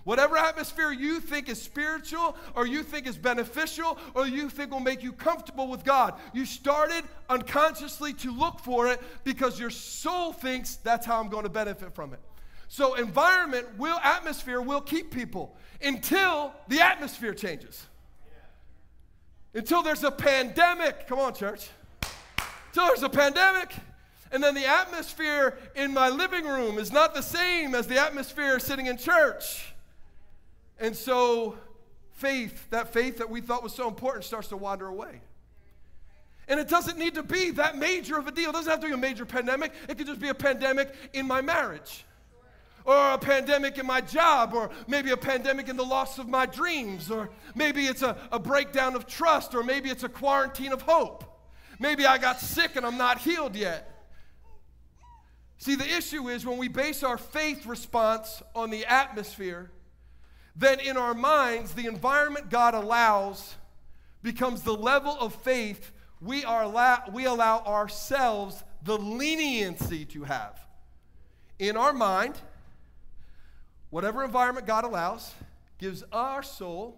Whatever atmosphere you think is spiritual or you think is beneficial or you think will make you comfortable with God, you started unconsciously to look for it because your soul thinks that's how I'm going to benefit from it. So environment will atmosphere will keep people until the atmosphere changes. Until there's a pandemic. Come on, church. Until there's a pandemic. And then the atmosphere in my living room is not the same as the atmosphere sitting in church. And so, faith, that faith that we thought was so important, starts to wander away. And it doesn't need to be that major of a deal. It doesn't have to be a major pandemic. It could just be a pandemic in my marriage, or a pandemic in my job, or maybe a pandemic in the loss of my dreams, or maybe it's a, a breakdown of trust, or maybe it's a quarantine of hope. Maybe I got sick and I'm not healed yet. See, the issue is when we base our faith response on the atmosphere, then in our minds, the environment God allows becomes the level of faith we, are allow, we allow ourselves the leniency to have. In our mind, whatever environment God allows gives our soul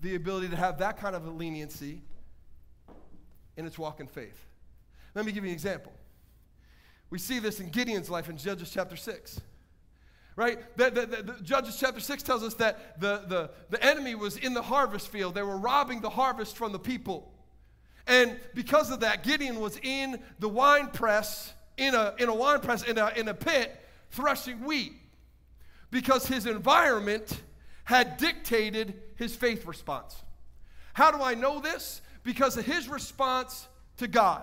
the ability to have that kind of leniency in its walk in faith. Let me give you an example. We see this in Gideon's life in Judges chapter 6 right? The, the, the, the, Judges chapter 6 tells us that the, the, the enemy was in the harvest field. They were robbing the harvest from the people. And because of that, Gideon was in the wine press, in a, in a wine press, in a, in a pit, threshing wheat. Because his environment had dictated his faith response. How do I know this? Because of his response to God.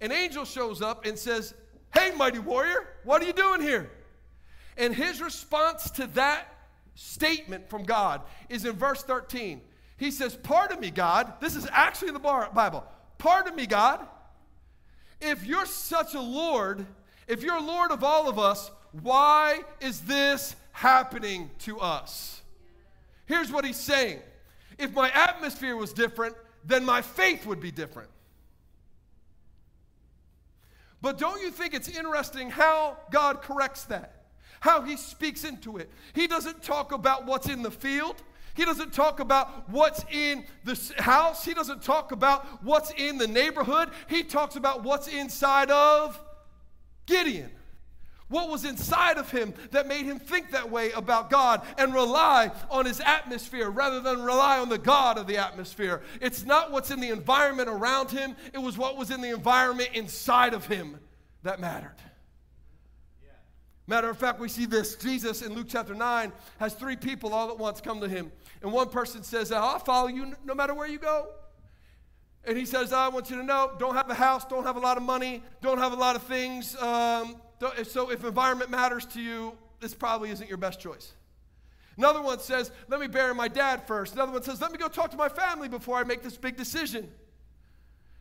An angel shows up and says, Hey, mighty warrior, what are you doing here? And his response to that statement from God is in verse 13. He says, Pardon me, God. This is actually in the Bible. Pardon me, God. If you're such a Lord, if you're Lord of all of us, why is this happening to us? Here's what he's saying if my atmosphere was different, then my faith would be different. But don't you think it's interesting how God corrects that? How he speaks into it. He doesn't talk about what's in the field. He doesn't talk about what's in the house. He doesn't talk about what's in the neighborhood. He talks about what's inside of Gideon. What was inside of him that made him think that way about God and rely on his atmosphere rather than rely on the God of the atmosphere? It's not what's in the environment around him, it was what was in the environment inside of him that mattered. Matter of fact, we see this. Jesus in Luke chapter 9 has three people all at once come to him. And one person says, I'll follow you no matter where you go. And he says, I want you to know, don't have a house, don't have a lot of money, don't have a lot of things. Um, so if environment matters to you, this probably isn't your best choice. Another one says, let me bury my dad first. Another one says, let me go talk to my family before I make this big decision.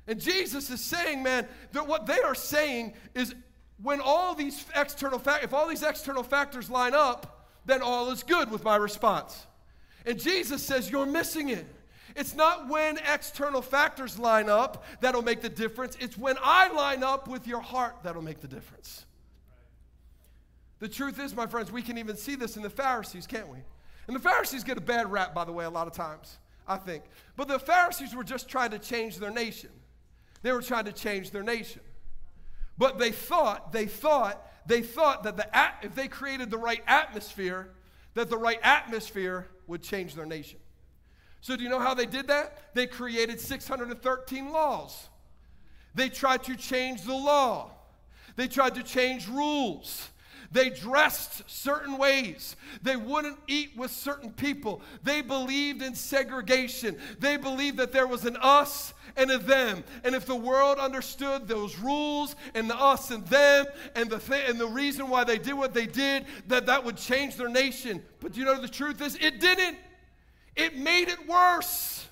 And Jesus is saying, man, that what they are saying is when all these external fa- if all these external factors line up, then all is good with my response. And Jesus says you're missing it. It's not when external factors line up that'll make the difference. It's when I line up with your heart that'll make the difference. The truth is, my friends, we can even see this in the Pharisees, can't we? And the Pharisees get a bad rap, by the way, a lot of times, I think. But the Pharisees were just trying to change their nation. They were trying to change their nation. But they thought, they thought, they thought that the if they created the right atmosphere, that the right atmosphere would change their nation. So, do you know how they did that? They created 613 laws. They tried to change the law, they tried to change rules. They dressed certain ways. They wouldn't eat with certain people. They believed in segregation. They believed that there was an us and a them. And if the world understood those rules and the us and them and the th- and the reason why they did what they did, that that would change their nation. But you know the truth is it didn't. It made it worse.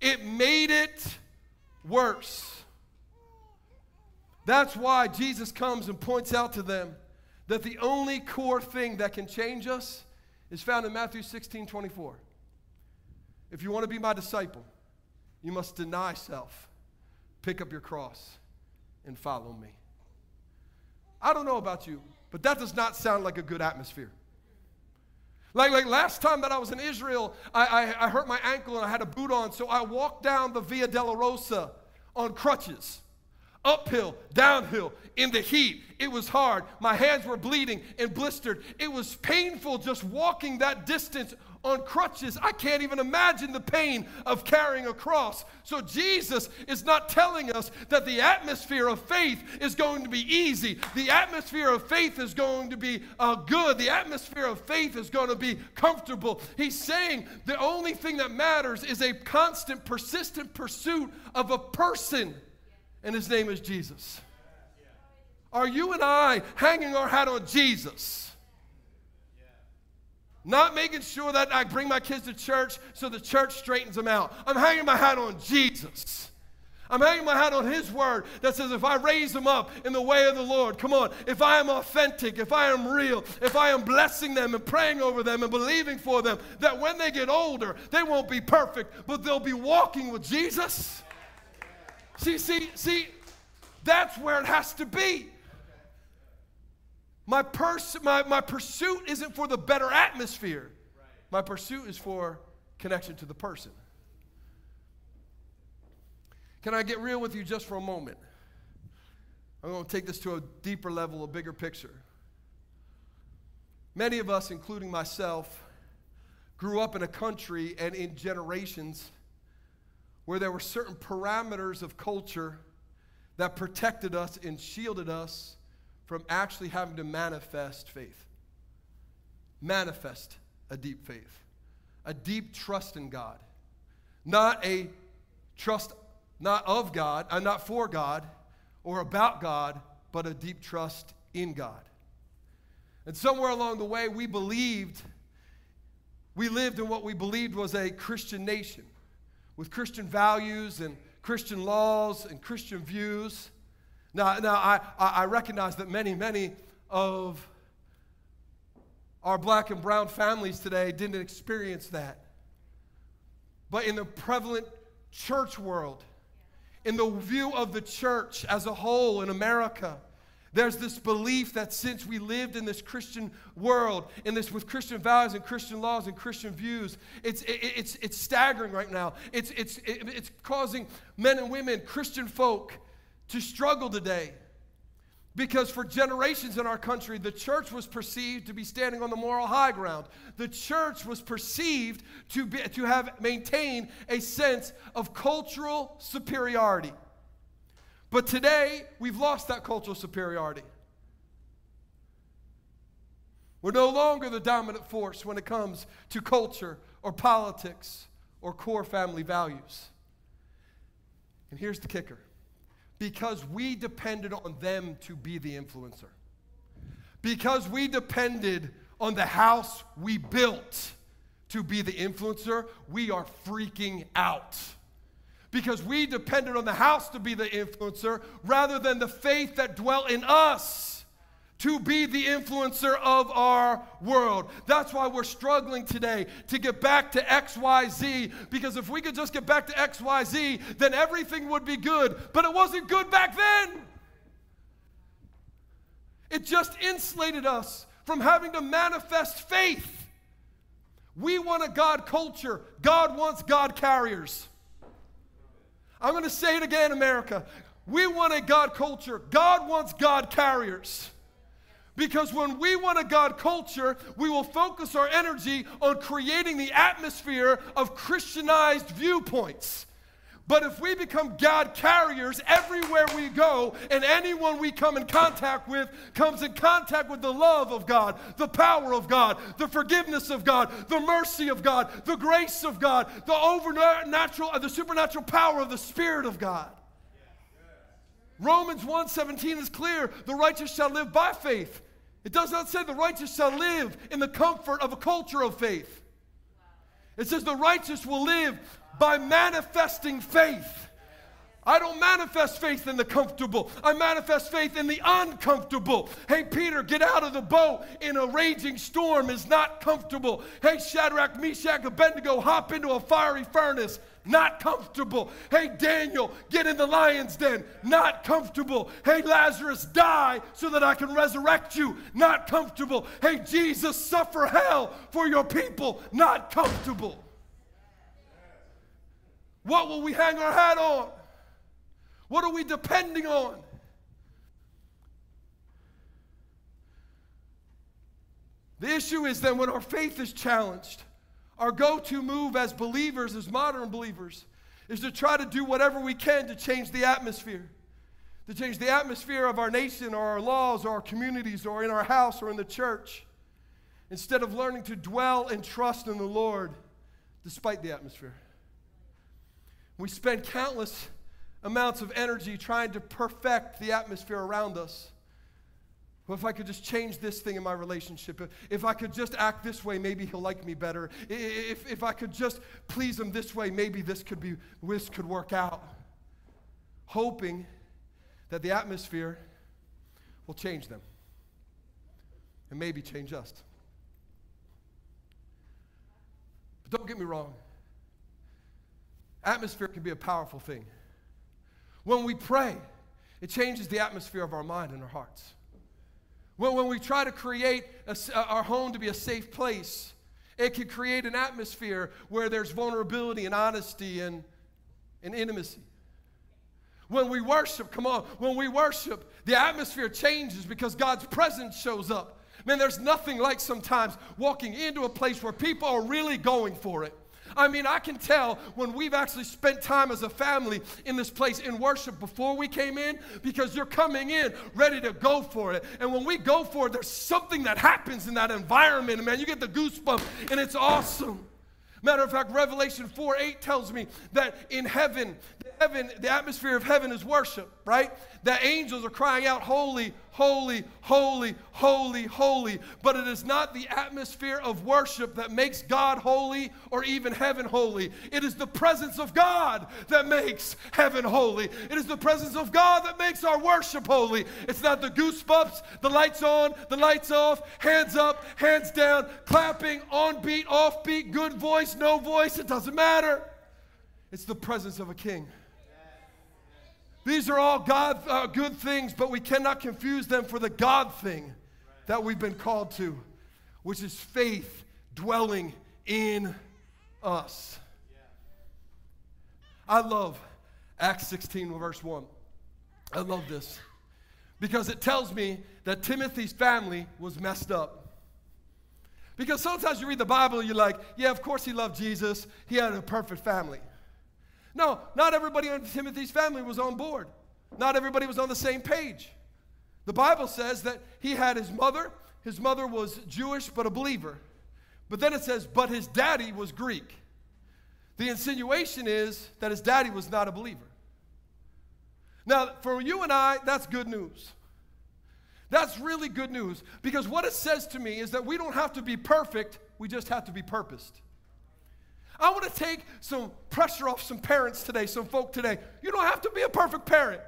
It made it worse. That's why Jesus comes and points out to them that the only core thing that can change us is found in Matthew 16 24. If you want to be my disciple, you must deny self, pick up your cross, and follow me. I don't know about you, but that does not sound like a good atmosphere. Like, like last time that I was in Israel, I, I, I hurt my ankle and I had a boot on, so I walked down the Via Dolorosa on crutches uphill, downhill, in the heat. It was hard. My hands were bleeding and blistered. It was painful just walking that distance on crutches. I can't even imagine the pain of carrying a cross. So, Jesus is not telling us that the atmosphere of faith is going to be easy. The atmosphere of faith is going to be uh, good. The atmosphere of faith is going to be comfortable. He's saying the only thing that matters is a constant, persistent pursuit of a person and his name is Jesus. Are you and I hanging our hat on Jesus? Not making sure that I bring my kids to church so the church straightens them out. I'm hanging my hat on Jesus. I'm hanging my hat on His word that says if I raise them up in the way of the Lord, come on, if I am authentic, if I am real, if I am blessing them and praying over them and believing for them, that when they get older, they won't be perfect, but they'll be walking with Jesus. See, see, see, that's where it has to be. My, pers- my, my pursuit isn't for the better atmosphere. My pursuit is for connection to the person. Can I get real with you just for a moment? I'm going to take this to a deeper level, a bigger picture. Many of us, including myself, grew up in a country and in generations where there were certain parameters of culture that protected us and shielded us from actually having to manifest faith. Manifest a deep faith, a deep trust in God. Not a trust not of God, uh, not for God or about God, but a deep trust in God. And somewhere along the way, we believed, we lived in what we believed was a Christian nation with Christian values and Christian laws and Christian views. Now, now I, I recognize that many, many of our black and brown families today didn't experience that. But in the prevalent church world, in the view of the church as a whole in America, there's this belief that since we lived in this Christian world, in this with Christian values and Christian laws and Christian views, it's, it, it's, it's staggering right now. It's, it's, it, it's causing men and women, Christian folk, to struggle today. Because for generations in our country, the church was perceived to be standing on the moral high ground. The church was perceived to, be, to have maintained a sense of cultural superiority. But today, we've lost that cultural superiority. We're no longer the dominant force when it comes to culture or politics or core family values. And here's the kicker because we depended on them to be the influencer, because we depended on the house we built to be the influencer, we are freaking out because we depended on the house to be the influencer rather than the faith that dwelt in us to be the influencer of our world. That's why we're struggling today to get back to XYZ because if we could just get back to XYZ, then everything would be good. But it wasn't good back then. It just insulated us from having to manifest faith. We want a God culture, God wants God carriers. I'm going to say it again, America. We want a God culture. God wants God carriers. Because when we want a God culture, we will focus our energy on creating the atmosphere of Christianized viewpoints. But if we become God carriers everywhere we go, and anyone we come in contact with comes in contact with the love of God, the power of God, the forgiveness of God, the mercy of God, the grace of God, the overnatural, uh, the supernatural power of the Spirit of God. Romans 1:17 is clear, the righteous shall live by faith. It does not say the righteous shall live in the comfort of a culture of faith. It says the righteous will live by manifesting faith. I don't manifest faith in the comfortable. I manifest faith in the uncomfortable. Hey, Peter, get out of the boat in a raging storm is not comfortable. Hey, Shadrach, Meshach, Abednego, hop into a fiery furnace. Not comfortable. Hey, Daniel, get in the lion's den. Not comfortable. Hey, Lazarus, die so that I can resurrect you. Not comfortable. Hey, Jesus, suffer hell for your people. Not comfortable. What will we hang our hat on? What are we depending on? The issue is that when our faith is challenged, our go to move as believers, as modern believers, is to try to do whatever we can to change the atmosphere. To change the atmosphere of our nation or our laws or our communities or in our house or in the church. Instead of learning to dwell and trust in the Lord despite the atmosphere. We spend countless amounts of energy trying to perfect the atmosphere around us. Well, if I could just change this thing in my relationship, if I could just act this way, maybe he'll like me better. If, if I could just please him this way, maybe this could be this could work out. Hoping that the atmosphere will change them and maybe change us. But don't get me wrong. Atmosphere can be a powerful thing. When we pray, it changes the atmosphere of our mind and our hearts. When, when we try to create a, our home to be a safe place, it can create an atmosphere where there's vulnerability and honesty and, and intimacy. When we worship, come on, when we worship, the atmosphere changes because God's presence shows up. Man, there's nothing like sometimes walking into a place where people are really going for it. I mean, I can tell when we've actually spent time as a family in this place in worship before we came in because you're coming in ready to go for it. And when we go for it, there's something that happens in that environment. Man, you get the goosebumps and it's awesome. Matter of fact, Revelation 4 8 tells me that in heaven, heaven, the atmosphere of heaven is worship, right? The angels are crying out, Holy, holy, holy, holy, holy. But it is not the atmosphere of worship that makes God holy or even heaven holy. It is the presence of God that makes heaven holy. It is the presence of God that makes our worship holy. It's not the goosebumps, the lights on, the lights off, hands up, hands down, clapping, on beat, off beat, good voice, no voice. It doesn't matter. It's the presence of a king. These are all God uh, good things, but we cannot confuse them for the God thing that we've been called to, which is faith dwelling in us. I love Acts 16, verse 1. I love this because it tells me that Timothy's family was messed up. Because sometimes you read the Bible, you're like, yeah, of course he loved Jesus. He had a perfect family. No, not everybody in Timothy's family was on board. Not everybody was on the same page. The Bible says that he had his mother. His mother was Jewish, but a believer. But then it says, but his daddy was Greek. The insinuation is that his daddy was not a believer. Now, for you and I, that's good news. That's really good news because what it says to me is that we don't have to be perfect, we just have to be purposed. I want to take some pressure off some parents today, some folk today. You don't have to be a perfect parent.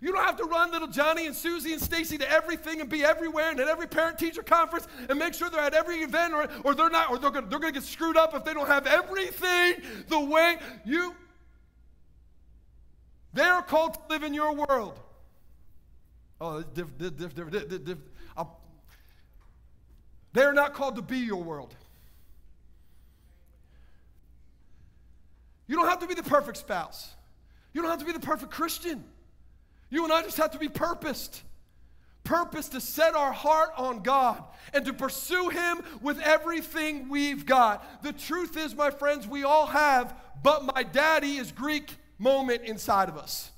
You don't have to run little Johnny and Susie and Stacy to everything and be everywhere and at every parent teacher conference and make sure they're at every event or, or they're not or they're gonna, they're gonna get screwed up if they don't have everything the way you they're called to live in your world. Oh, diff, diff, diff. They're not called to be your world. You don't have to be the perfect spouse. You don't have to be the perfect Christian. You and I just have to be purposed. Purpose to set our heart on God and to pursue Him with everything we've got. The truth is, my friends, we all have, but my daddy is Greek moment inside of us.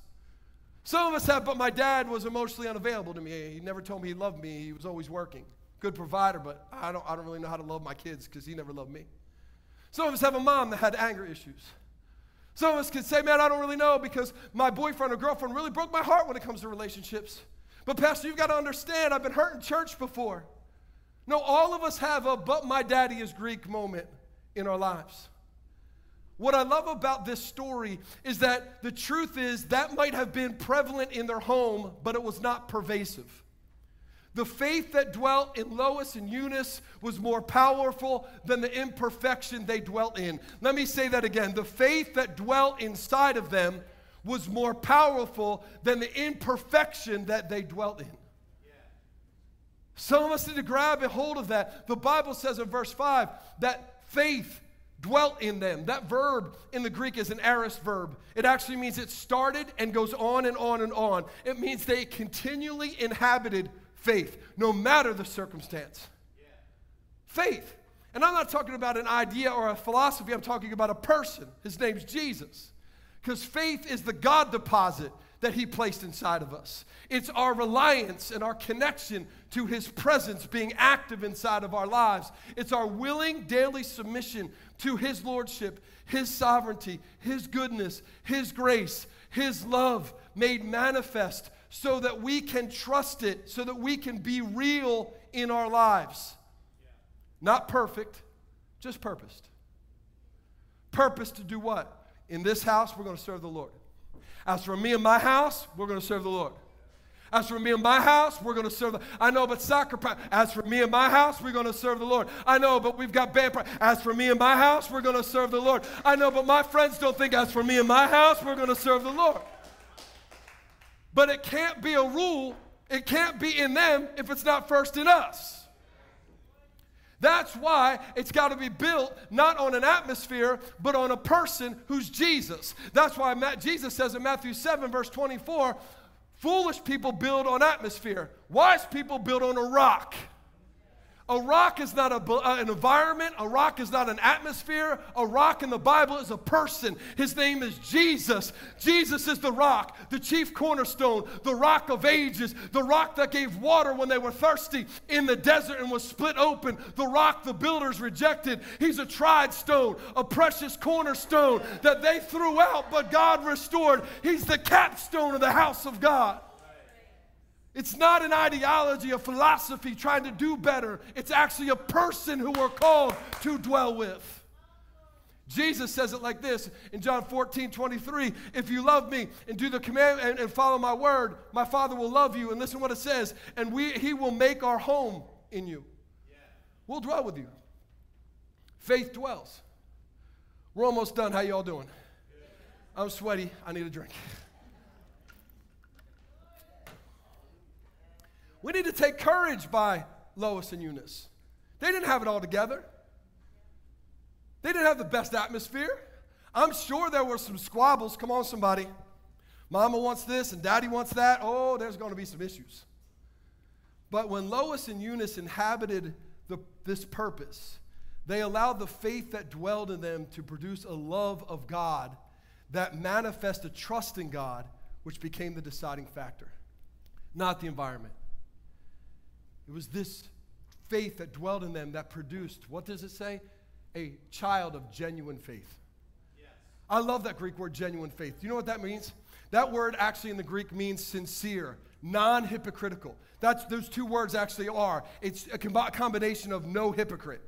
Some of us have, but my dad was emotionally unavailable to me. He never told me he loved me. He was always working. Good provider, but I don't, I don't really know how to love my kids because he never loved me. Some of us have a mom that had anger issues. Some of us can say, man, I don't really know because my boyfriend or girlfriend really broke my heart when it comes to relationships. But, Pastor, you've got to understand, I've been hurt in church before. No, all of us have a but my daddy is Greek moment in our lives. What I love about this story is that the truth is that might have been prevalent in their home, but it was not pervasive. The faith that dwelt in Lois and Eunice was more powerful than the imperfection they dwelt in. Let me say that again. The faith that dwelt inside of them was more powerful than the imperfection that they dwelt in. Some of us need to grab a hold of that. The Bible says in verse 5 that faith dwelt in them. That verb in the Greek is an aorist verb. It actually means it started and goes on and on and on. It means they continually inhabited faith, no matter the circumstance. Faith. And I'm not talking about an idea or a philosophy, I'm talking about a person. His name's Jesus. Because faith is the God deposit that He placed inside of us. It's our reliance and our connection to His presence being active inside of our lives. It's our willing daily submission to His Lordship, His sovereignty, His goodness, His grace, His love made manifest so that we can trust it, so that we can be real in our lives. Not perfect, just purposed. Purpose to do what? In this house, we're going to serve the Lord. As for me and my house, we're going to serve the Lord. As for me and my house, we're going to serve the I know, but soccer practice. As for me and my house, we're going to serve the Lord. I know, but we've got band practice. As for me and my house, we're going to serve the Lord. I know, but my friends don't think as for me and my house, we're going to serve the Lord. But it can't be a rule. It can't be in them if it's not first in us. That's why it's got to be built not on an atmosphere, but on a person who's Jesus. That's why Jesus says in Matthew 7, verse 24, foolish people build on atmosphere, wise people build on a rock. A rock is not a, uh, an environment. A rock is not an atmosphere. A rock in the Bible is a person. His name is Jesus. Jesus is the rock, the chief cornerstone, the rock of ages, the rock that gave water when they were thirsty in the desert and was split open, the rock the builders rejected. He's a tried stone, a precious cornerstone that they threw out, but God restored. He's the capstone of the house of God. It's not an ideology, a philosophy trying to do better. It's actually a person who we're called to dwell with. Jesus says it like this in John 14, 23. If you love me and do the command and, and follow my word, my Father will love you. And listen what it says. And we, he will make our home in you. Yeah. We'll dwell with you. Faith dwells. We're almost done. How y'all doing? I'm sweaty. I need a drink. We need to take courage by Lois and Eunice. They didn't have it all together. They didn't have the best atmosphere. I'm sure there were some squabbles. Come on, somebody. Mama wants this and daddy wants that. Oh, there's going to be some issues. But when Lois and Eunice inhabited the, this purpose, they allowed the faith that dwelled in them to produce a love of God that manifested trust in God, which became the deciding factor, not the environment. It was this faith that dwelled in them that produced, what does it say? A child of genuine faith. Yes. I love that Greek word, genuine faith. Do you know what that means? That word actually in the Greek means sincere, non hypocritical. That's those two words actually are. It's a combination of no hypocrite.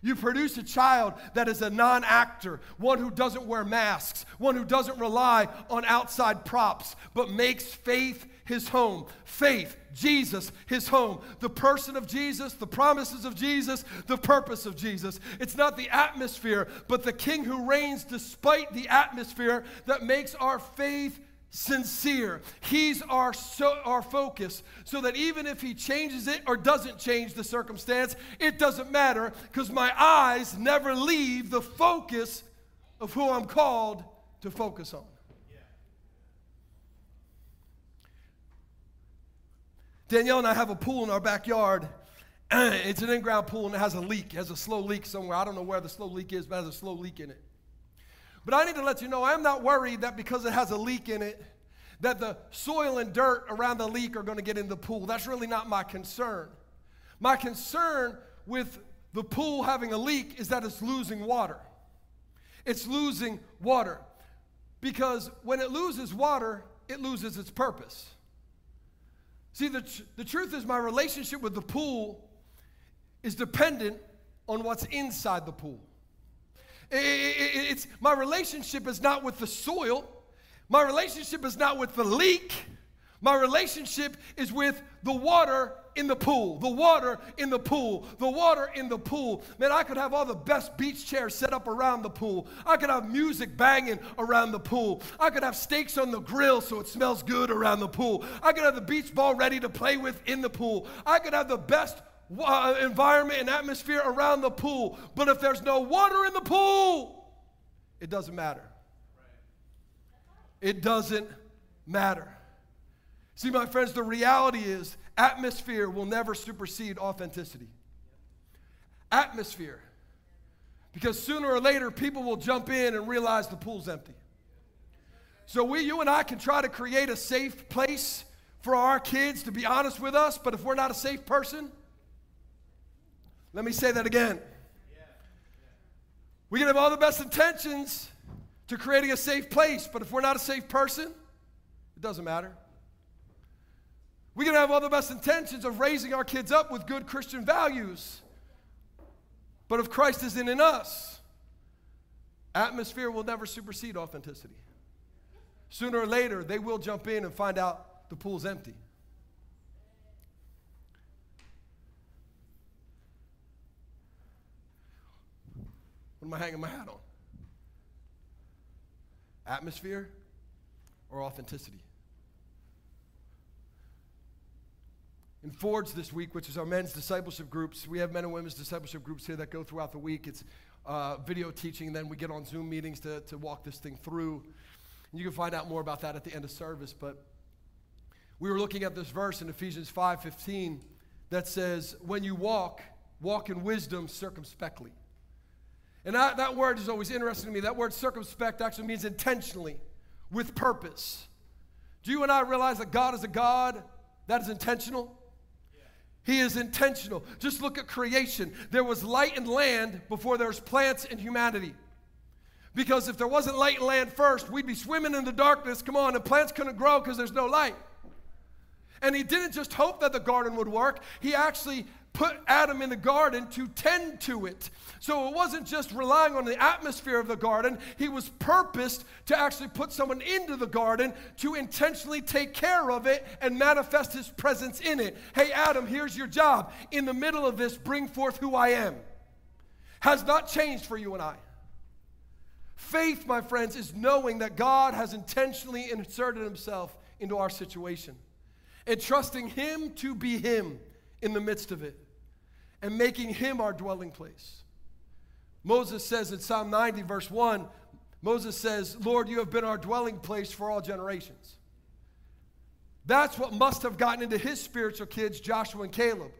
You produce a child that is a non actor, one who doesn't wear masks, one who doesn't rely on outside props, but makes faith his home. Faith, Jesus, his home. The person of Jesus, the promises of Jesus, the purpose of Jesus. It's not the atmosphere, but the king who reigns despite the atmosphere that makes our faith sincere. He's our, so, our focus, so that even if He changes it or doesn't change the circumstance, it doesn't matter because my eyes never leave the focus of who I'm called to focus on. Danielle and I have a pool in our backyard. It's an in ground pool and it has a leak, it has a slow leak somewhere. I don't know where the slow leak is, but it has a slow leak in it. But I need to let you know I'm not worried that because it has a leak in it, that the soil and dirt around the leak are going to get in the pool. That's really not my concern. My concern with the pool having a leak is that it's losing water. It's losing water. Because when it loses water, it loses its purpose. See, the, tr- the truth is, my relationship with the pool is dependent on what's inside the pool. I- I- I- it's, my relationship is not with the soil, my relationship is not with the leak. My relationship is with the water in the pool, the water in the pool, the water in the pool. Man, I could have all the best beach chairs set up around the pool. I could have music banging around the pool. I could have steaks on the grill so it smells good around the pool. I could have the beach ball ready to play with in the pool. I could have the best uh, environment and atmosphere around the pool. But if there's no water in the pool, it doesn't matter. It doesn't matter. See, my friends, the reality is atmosphere will never supersede authenticity. Atmosphere. Because sooner or later, people will jump in and realize the pool's empty. So, we, you and I can try to create a safe place for our kids to be honest with us, but if we're not a safe person, let me say that again. We can have all the best intentions to creating a safe place, but if we're not a safe person, it doesn't matter. We can have all the best intentions of raising our kids up with good Christian values, but if Christ isn't in us, atmosphere will never supersede authenticity. Sooner or later, they will jump in and find out the pool's empty. What am I hanging my hat on? Atmosphere or authenticity? In Forge this week, which is our men's discipleship groups, we have men and women's discipleship groups here that go throughout the week. It's uh, video teaching, and then we get on Zoom meetings to, to walk this thing through. And you can find out more about that at the end of service. But we were looking at this verse in Ephesians 5:15 that says, "When you walk, walk in wisdom circumspectly." And that, that word is always interesting to me. That word circumspect actually means intentionally, with purpose. Do you and I realize that God is a God that is intentional? He is intentional. Just look at creation. There was light and land before there was plants and humanity. Because if there wasn't light and land first, we'd be swimming in the darkness. Come on, and plants couldn't grow because there's no light. And he didn't just hope that the garden would work, he actually put Adam in the garden to tend to it. So it wasn't just relying on the atmosphere of the garden, he was purposed to actually put someone into the garden to intentionally take care of it and manifest his presence in it. Hey, Adam, here's your job. In the middle of this, bring forth who I am. Has not changed for you and I. Faith, my friends, is knowing that God has intentionally inserted himself into our situation and trusting him to be him in the midst of it and making him our dwelling place. Moses says in Psalm 90, verse 1, Moses says, Lord, you have been our dwelling place for all generations. That's what must have gotten into his spiritual kids, Joshua and Caleb.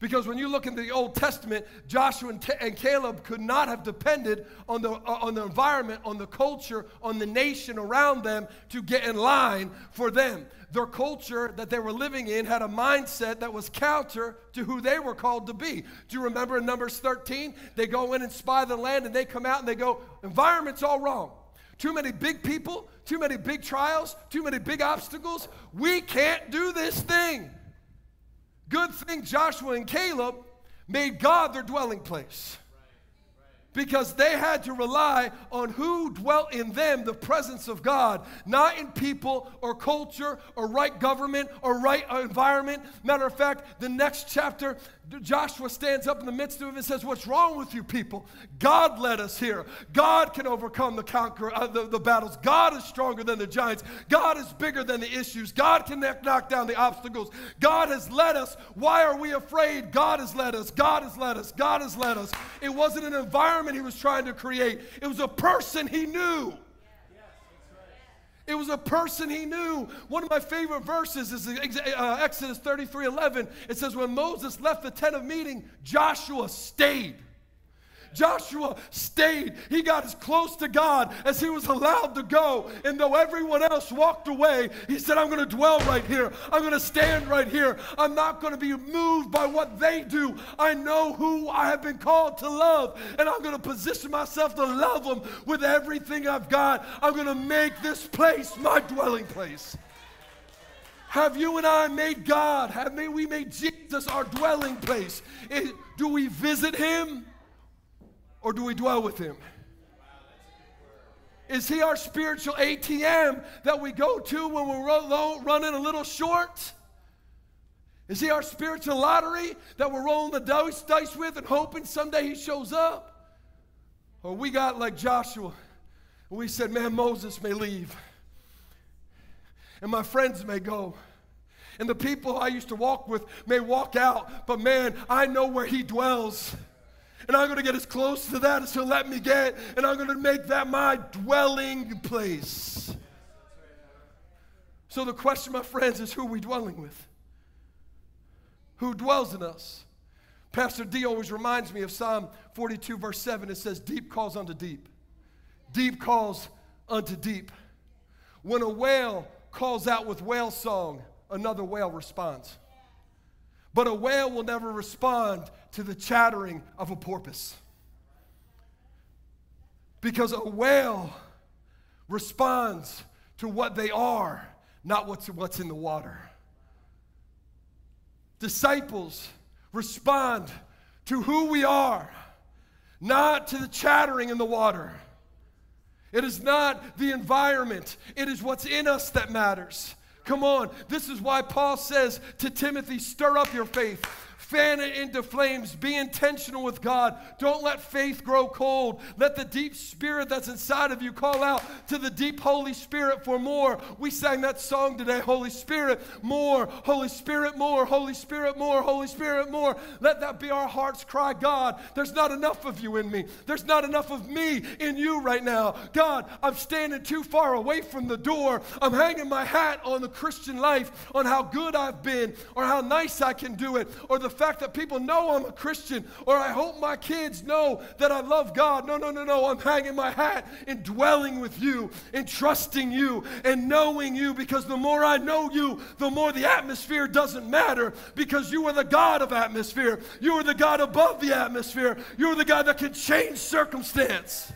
Because when you look in the Old Testament, Joshua and, and, Caleb could not have depended on the, uh, on the environment, on the culture, on the nation around them to get in line for them. Their culture that they were living in had a mindset that was counter to who they were called to be. Do you remember in Numbers 13? They go in and spy the land and they come out and they go, environment's all wrong. Too many big people, too many big trials, too many big obstacles. We can't do this thing. Good thing Joshua and Caleb made God their dwelling place. Because they had to rely on who dwelt in them, the presence of God, not in people or culture or right government or right environment. Matter of fact, the next chapter, Joshua stands up in the midst of it and says, What's wrong with you people? God led us here. God can overcome the conquer uh, the, the battles. God is stronger than the giants. God is bigger than the issues. God can knock down the obstacles. God has led us. Why are we afraid? God has led us. God has led us. God has led us. It wasn't an environment he was trying to create, it was a person he knew. It was a person he knew. One of my favorite verses is uh, Exodus 33 11. It says, When Moses left the tent of meeting, Joshua stayed. Joshua stayed. He got as close to God as he was allowed to go. And though everyone else walked away, he said, I'm going to dwell right here. I'm going to stand right here. I'm not going to be moved by what they do. I know who I have been called to love, and I'm going to position myself to love them with everything I've got. I'm going to make this place my dwelling place. Have you and I made God, have we made Jesus our dwelling place? Do we visit him or do we dwell with him? Is he our spiritual ATM that we go to when we're running a little short? Is he our spiritual lottery that we're rolling the dice, dice with and hoping someday he shows up? Or we got like Joshua, and we said, man, Moses may leave and my friends may go. And the people I used to walk with may walk out, but man, I know where he dwells. And I'm going to get as close to that as he'll let me get, and I'm going to make that my dwelling place. So the question, my friends, is who are we dwelling with? Who dwells in us? Pastor D always reminds me of Psalm 42, verse 7. It says, Deep calls unto deep. Deep calls unto deep. When a whale calls out with whale song, another whale responds. But a whale will never respond to the chattering of a porpoise. Because a whale responds to what they are, not what's, what's in the water. Disciples respond to who we are, not to the chattering in the water. It is not the environment, it is what's in us that matters. Come on. This is why Paul says to Timothy, stir up your faith. Fan it into flames. Be intentional with God. Don't let faith grow cold. Let the deep spirit that's inside of you call out to the deep Holy Spirit for more. We sang that song today Holy Spirit, more. Holy Spirit, more. Holy Spirit, more. Holy Spirit, more. Let that be our heart's cry. God, there's not enough of you in me. There's not enough of me in you right now. God, I'm standing too far away from the door. I'm hanging my hat on the Christian life, on how good I've been, or how nice I can do it, or the fact that people know I'm a Christian, or I hope my kids know that I love God. No, no, no, no. I'm hanging my hat in dwelling with you, in trusting you, and knowing you, because the more I know you, the more the atmosphere doesn't matter, because you are the God of atmosphere. You are the God above the atmosphere. You are the God that can change circumstance.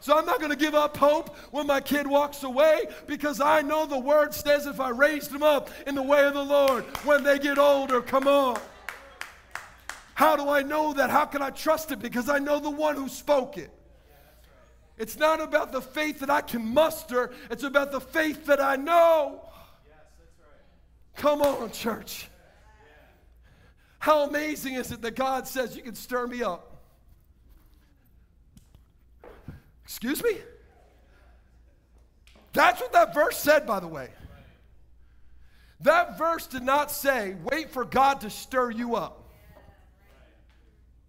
So I'm not going to give up hope when my kid walks away because I know the word says if I raised them up in the way of the Lord, when they get older, come on. How do I know that? How can I trust it? Because I know the one who spoke it. It's not about the faith that I can muster, it's about the faith that I know. Come on, church. How amazing is it that God says you can stir me up? Excuse me? That's what that verse said, by the way. That verse did not say, wait for God to stir you up.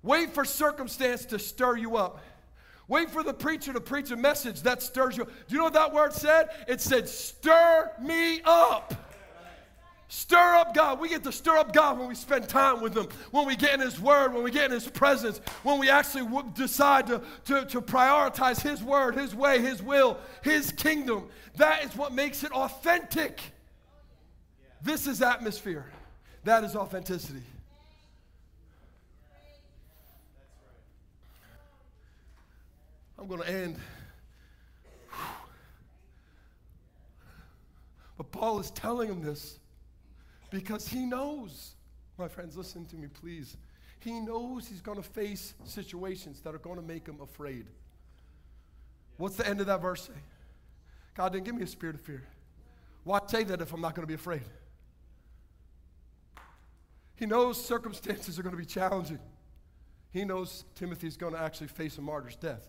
Wait for circumstance to stir you up. Wait for the preacher to preach a message that stirs you up. Do you know what that word said? It said, stir me up. Stir up God. We get to stir up God when we spend time with Him, when we get in His Word, when we get in His presence, when we actually w- decide to, to, to prioritize His Word, His way, His will, His kingdom. That is what makes it authentic. This is atmosphere. That is authenticity. I'm going to end. But Paul is telling him this because he knows. My friends, listen to me, please. He knows he's going to face situations that are going to make him afraid. What's the end of that verse say? God didn't give me a spirit of fear. Why say that if I'm not going to be afraid? He knows circumstances are going to be challenging. He knows Timothy's going to actually face a martyr's death.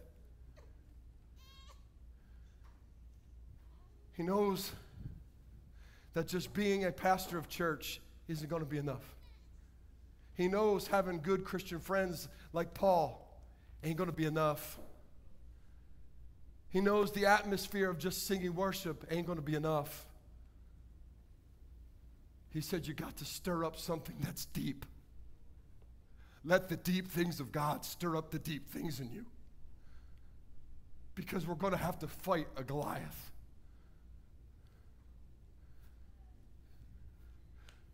He knows that just being a pastor of church isn't going to be enough. He knows having good Christian friends like Paul ain't going to be enough. He knows the atmosphere of just singing worship ain't going to be enough. He said, You got to stir up something that's deep. let the deep things of God stir up the deep things in you. Because we're going to have to fight a Goliath.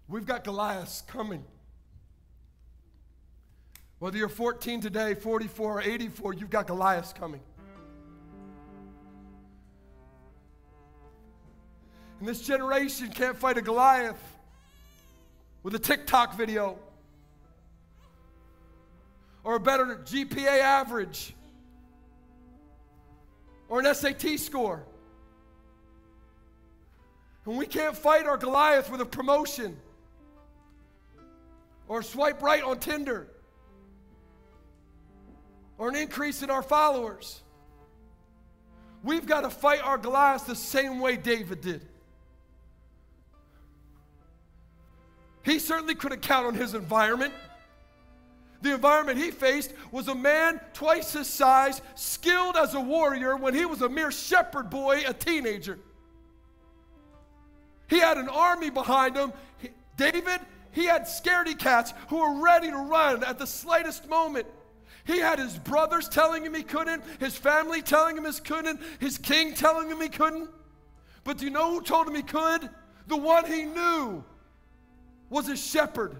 We've got Goliaths coming. Whether you're 14 today, 44, or 84, you've got Goliath coming. And this generation can't fight a Goliath with a TikTok video or a better GPA average or an SAT score. And we can't fight our Goliath with a promotion or swipe right on Tinder or an increase in our followers. We've got to fight our Goliath the same way David did. He certainly couldn't count on his environment. The environment he faced was a man twice his size, skilled as a warrior when he was a mere shepherd boy, a teenager. He had an army behind him. David, he had scaredy cats who were ready to run at the slightest moment. He had his brothers telling him he couldn't, his family telling him he couldn't, his king telling him he couldn't. But do you know who told him he could? The one he knew was a shepherd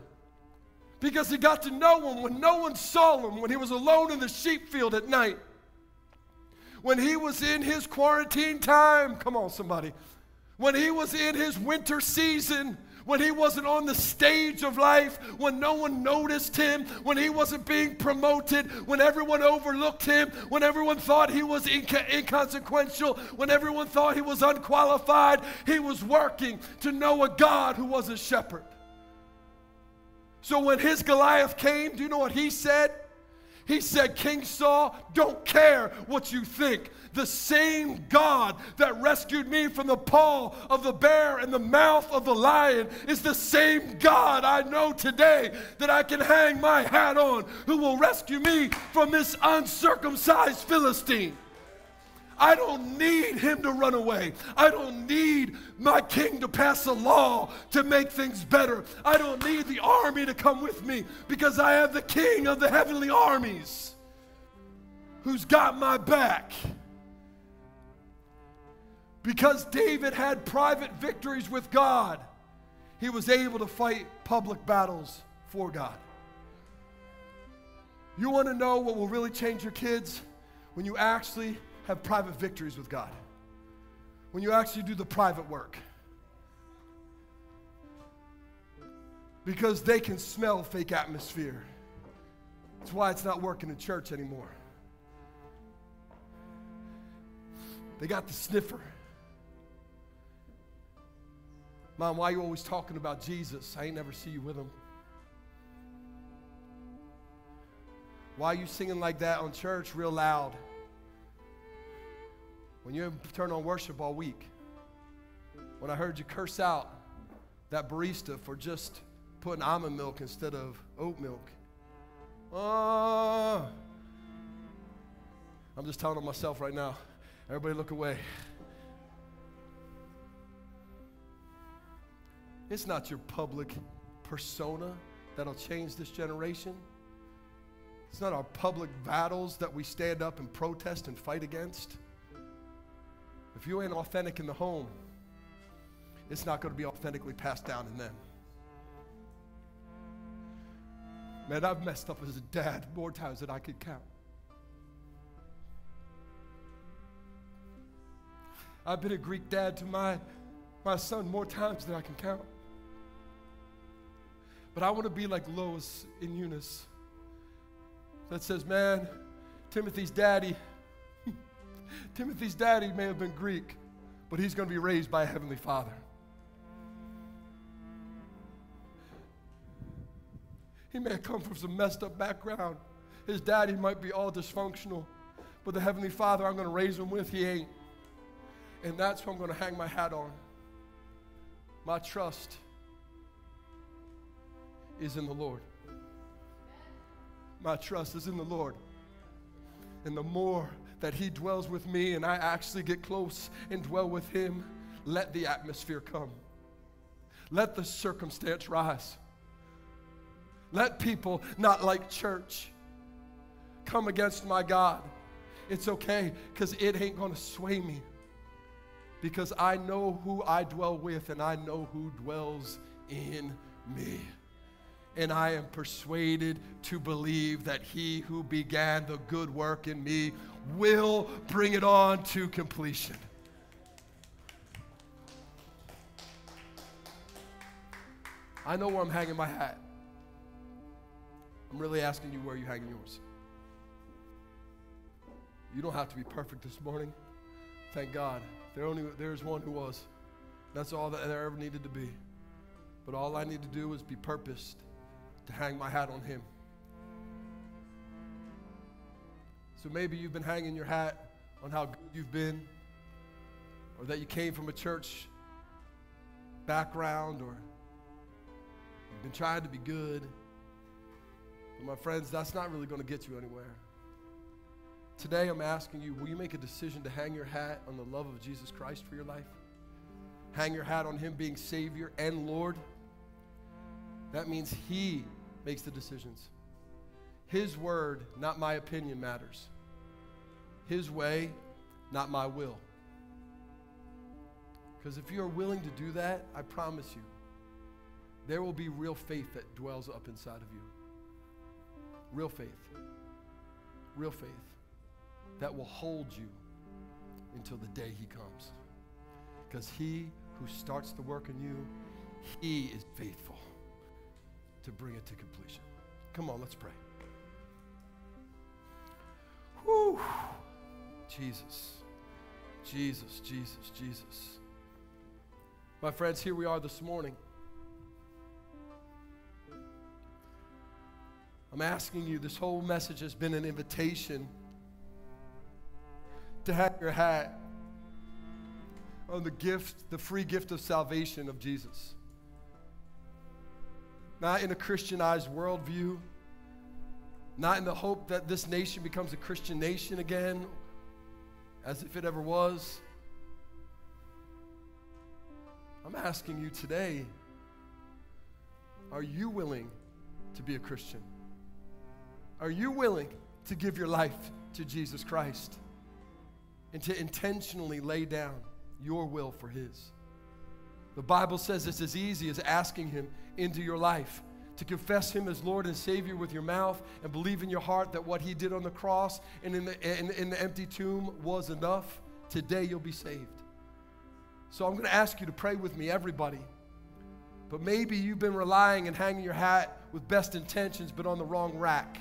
because he got to know him when no one saw him, when he was alone in the sheep field at night. When he was in his quarantine time, come on, somebody. When he was in his winter season, when he wasn't on the stage of life, when no one noticed him, when he wasn't being promoted, when everyone overlooked him, when everyone thought he was inca- inconsequential, when everyone thought he was unqualified, he was working to know a God who was a shepherd. So when his Goliath came, do you know what he said? He said, King Saul, don't care what you think. The same God that rescued me from the paw of the bear and the mouth of the lion is the same God I know today that I can hang my hat on, who will rescue me from this uncircumcised Philistine. I don't need him to run away. I don't need my king to pass a law to make things better. I don't need the army to come with me because I have the king of the heavenly armies who's got my back. Because David had private victories with God, he was able to fight public battles for God. You want to know what will really change your kids? When you actually have private victories with God. When you actually do the private work. Because they can smell fake atmosphere. That's why it's not working in church anymore. They got the sniffer. Mom, why are you always talking about Jesus? I ain't never see you with him. Why are you singing like that on church real loud? When you turn on worship all week, when I heard you curse out that barista for just putting almond milk instead of oat milk. Oh, I'm just telling on myself right now. Everybody look away. It's not your public persona that'll change this generation. It's not our public battles that we stand up and protest and fight against. If you ain't authentic in the home, it's not going to be authentically passed down in them. Man, I've messed up as a dad more times than I could count. I've been a Greek dad to my, my son more times than I can count. But I want to be like Lois in Eunice that says, Man, Timothy's daddy Timothy's daddy may have been Greek, but he's going to be raised by a heavenly father. He may have come from some messed up background. His daddy might be all dysfunctional, but the heavenly father I'm going to raise him with, he ain't. And that's who I'm going to hang my hat on. My trust is in the Lord. My trust is in the Lord. And the more that He dwells with me and I actually get close and dwell with Him, let the atmosphere come. Let the circumstance rise. Let people not like church come against my God. It's okay because it ain't going to sway me. Because I know who I dwell with and I know who dwells in me. And I am persuaded to believe that he who began the good work in me will bring it on to completion. I know where I'm hanging my hat. I'm really asking you where you hanging yours. You don't have to be perfect this morning. Thank God. There only there's one who was. That's all that there ever needed to be. But all I need to do is be purposed to hang my hat on him. So maybe you've been hanging your hat on how good you've been, or that you came from a church background, or you've been trying to be good. But my friends, that's not really going to get you anywhere. Today, I'm asking you will you make a decision to hang your hat on the love of Jesus Christ for your life? Hang your hat on Him being Savior and Lord? That means He makes the decisions. His word, not my opinion, matters. His way, not my will. Because if you are willing to do that, I promise you, there will be real faith that dwells up inside of you. Real faith. Real faith that will hold you until the day He comes. Because He who starts the work in you, He is faithful to bring it to completion. Come on, let's pray. Whew. Jesus, Jesus, Jesus, Jesus. My friends, here we are this morning. I'm asking you, this whole message has been an invitation to hang your hat on the gift, the free gift of salvation of Jesus. Not in a Christianized worldview, not in the hope that this nation becomes a Christian nation again, as if it ever was. I'm asking you today are you willing to be a Christian? Are you willing to give your life to Jesus Christ and to intentionally lay down your will for His? The Bible says it's as easy as asking Him into your life to confess Him as Lord and Savior with your mouth and believe in your heart that what He did on the cross and in the, in, in the empty tomb was enough. Today you'll be saved. So I'm going to ask you to pray with me, everybody. But maybe you've been relying and hanging your hat with best intentions, but on the wrong rack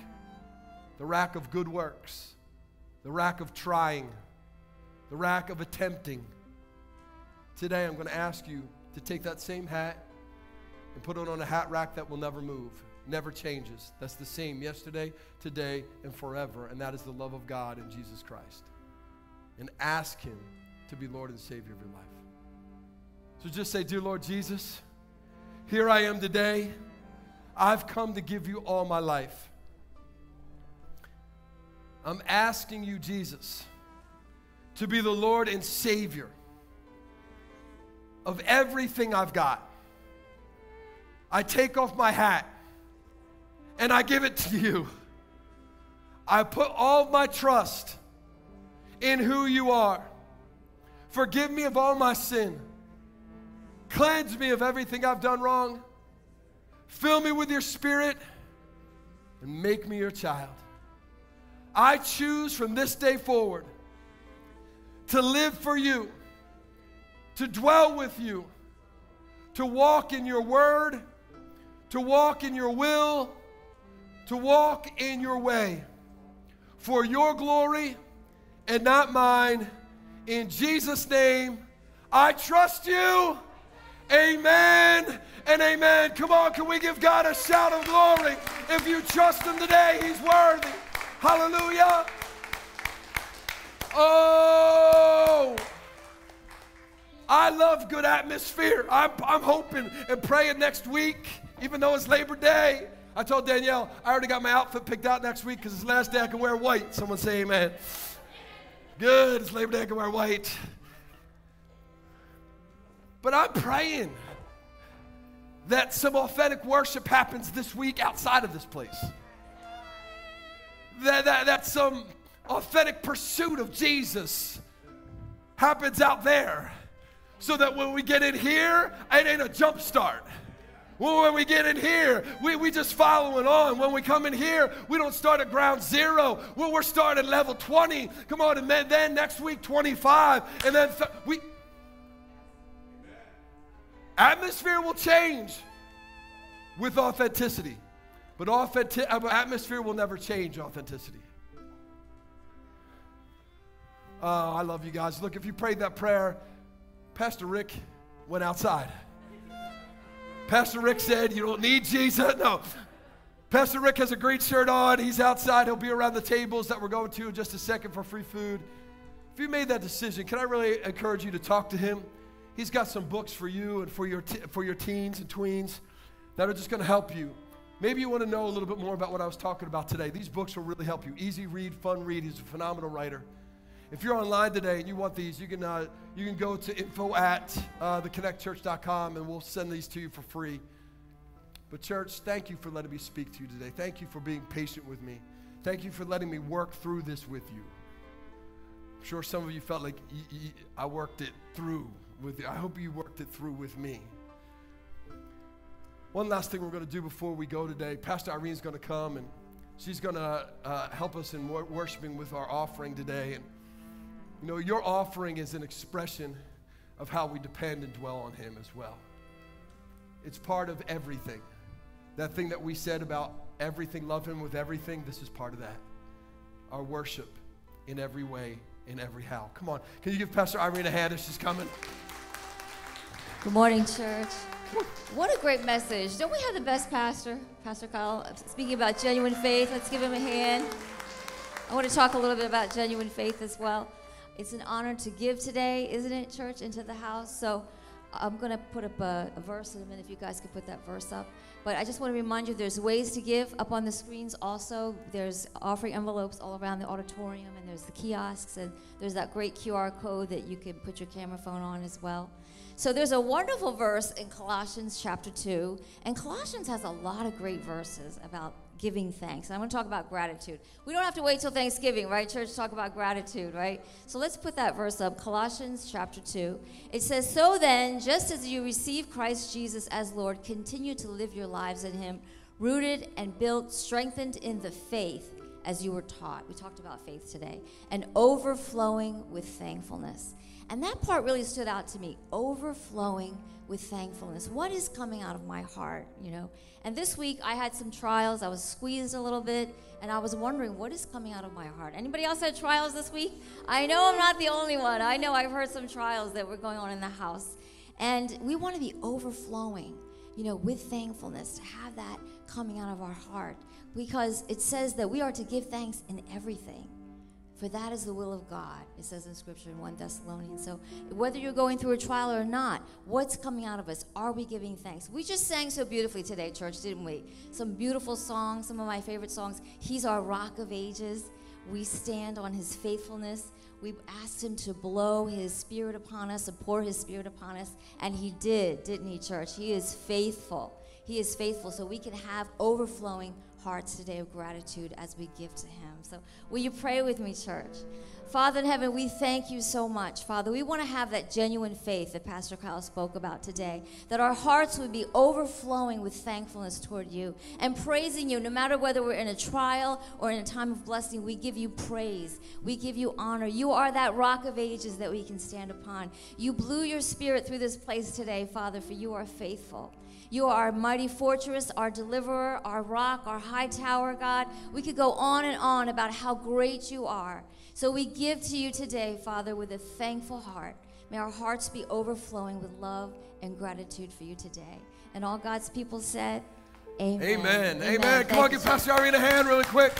the rack of good works, the rack of trying, the rack of attempting. Today, I'm going to ask you to take that same hat and put it on a hat rack that will never move, never changes. That's the same yesterday, today, and forever. And that is the love of God in Jesus Christ. And ask Him to be Lord and Savior of your life. So just say, Dear Lord Jesus, here I am today. I've come to give you all my life. I'm asking you, Jesus, to be the Lord and Savior of everything I've got. I take off my hat and I give it to you. I put all my trust in who you are. Forgive me of all my sin. Cleanse me of everything I've done wrong. Fill me with your spirit and make me your child. I choose from this day forward to live for you, to dwell with you, to walk in your word, to walk in your will, to walk in your way for your glory and not mine. In Jesus' name, I trust you. Amen and amen. Come on, can we give God a shout of glory? If you trust Him today, He's worthy. Hallelujah. Oh, I love good atmosphere. I'm, I'm hoping and praying next week, even though it's Labor Day. I told Danielle, I already got my outfit picked out next week because it's the last day I can wear white. Someone say amen. Good, it's Labor Day, I can wear white. But I'm praying that some authentic worship happens this week outside of this place. That, that, that some authentic pursuit of Jesus happens out there. So that when we get in here, it ain't a jump start. When we get in here, we, we just following on. When we come in here, we don't start at ground zero. Well, we're starting level 20. Come on, and then, then next week 25. And then th- we atmosphere will change with authenticity. But authentic, uh, atmosphere will never change authenticity. Oh, I love you guys. Look, if you prayed that prayer, Pastor Rick went outside. Pastor Rick said, You don't need Jesus. No. Pastor Rick has a great shirt on. He's outside. He'll be around the tables that we're going to in just a second for free food. If you made that decision, can I really encourage you to talk to him? He's got some books for you and for your, te- for your teens and tweens that are just going to help you. Maybe you want to know a little bit more about what I was talking about today. These books will really help you. Easy read, fun read. He's a phenomenal writer. If you're online today and you want these, you can, uh, you can go to info at uh, theconnectchurch.com and we'll send these to you for free. But, church, thank you for letting me speak to you today. Thank you for being patient with me. Thank you for letting me work through this with you. I'm sure some of you felt like y- y- I worked it through with you. I hope you worked it through with me. One last thing we're going to do before we go today Pastor Irene's going to come and she's going to uh, help us in wor- worshiping with our offering today. And, you know, your offering is an expression of how we depend and dwell on Him as well. It's part of everything. That thing that we said about everything, love Him with everything, this is part of that. Our worship in every way, in every how. Come on. Can you give Pastor Irene a hand as she's coming? Good morning, church. What a great message. Don't we have the best pastor, Pastor Kyle? Speaking about genuine faith, let's give him a hand. I want to talk a little bit about genuine faith as well. It's an honor to give today, isn't it, church, into the house? So I'm going to put up a, a verse in a minute if you guys could put that verse up. But I just want to remind you there's ways to give up on the screens also. There's offering envelopes all around the auditorium, and there's the kiosks, and there's that great QR code that you can put your camera phone on as well. So there's a wonderful verse in Colossians chapter 2, and Colossians has a lot of great verses about giving thanks. And I'm going to talk about gratitude. We don't have to wait till Thanksgiving, right, church, talk about gratitude, right? So let's put that verse up Colossians chapter 2. It says, So then, just as you receive Christ Jesus as Lord, continue to live your lives in Him, rooted and built, strengthened in the faith as you were taught. We talked about faith today, and overflowing with thankfulness. And that part really stood out to me overflowing with thankfulness. What is coming out of my heart, you know? And this week I had some trials. I was squeezed a little bit, and I was wondering what is coming out of my heart. Anybody else had trials this week? I know I'm not the only one. I know I've heard some trials that were going on in the house. And we want to be overflowing, you know, with thankfulness, to have that coming out of our heart. Because it says that we are to give thanks in everything. For that is the will of God, it says in Scripture in 1 Thessalonians. So, whether you're going through a trial or not, what's coming out of us? Are we giving thanks? We just sang so beautifully today, church, didn't we? Some beautiful songs, some of my favorite songs. He's our rock of ages. We stand on his faithfulness. We asked him to blow his spirit upon us and pour his spirit upon us. And he did, didn't he, church? He is faithful. He is faithful. So we can have overflowing hearts today of gratitude as we give to him. So will you pray with me, church? Father in heaven, we thank you so much. Father, we want to have that genuine faith that Pastor Kyle spoke about today, that our hearts would be overflowing with thankfulness toward you and praising you no matter whether we're in a trial or in a time of blessing. We give you praise, we give you honor. You are that rock of ages that we can stand upon. You blew your spirit through this place today, Father, for you are faithful. You are our mighty fortress, our deliverer, our rock, our high tower, God. We could go on and on about how great you are. So we give to you today, Father, with a thankful heart. May our hearts be overflowing with love and gratitude for you today. And all God's people said, Amen. Amen. Amen. Thank Come on, give. Pastor Irene a hand really quick.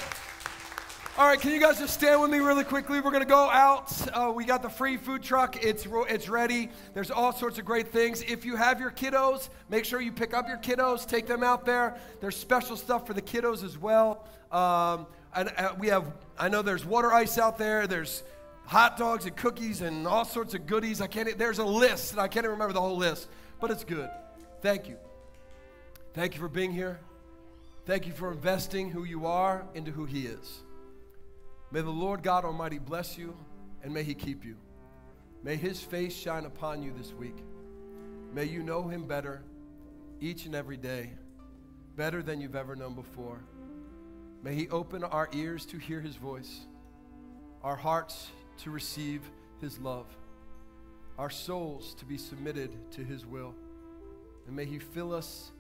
All right, can you guys just stand with me really quickly? We're going to go out. Uh, we got the free food truck. It's, it's ready. There's all sorts of great things. If you have your kiddos, make sure you pick up your kiddos, take them out there. There's special stuff for the kiddos as well. Um, and uh, we have, I know there's water ice out there. There's hot dogs and cookies and all sorts of goodies. I can't, there's a list, and I can't even remember the whole list, but it's good. Thank you. Thank you for being here. Thank you for investing who you are into who He is. May the Lord God Almighty bless you and may He keep you. May His face shine upon you this week. May you know Him better each and every day, better than you've ever known before. May He open our ears to hear His voice, our hearts to receive His love, our souls to be submitted to His will. And may He fill us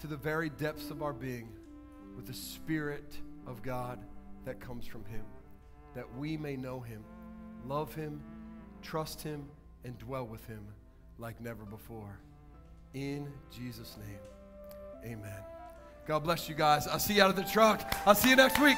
to the very depths of our being with the Spirit of God that comes from Him, that we may know Him, love Him, trust Him, and dwell with Him like never before. In Jesus' name, amen. God bless you guys. I'll see you out of the truck. I'll see you next week.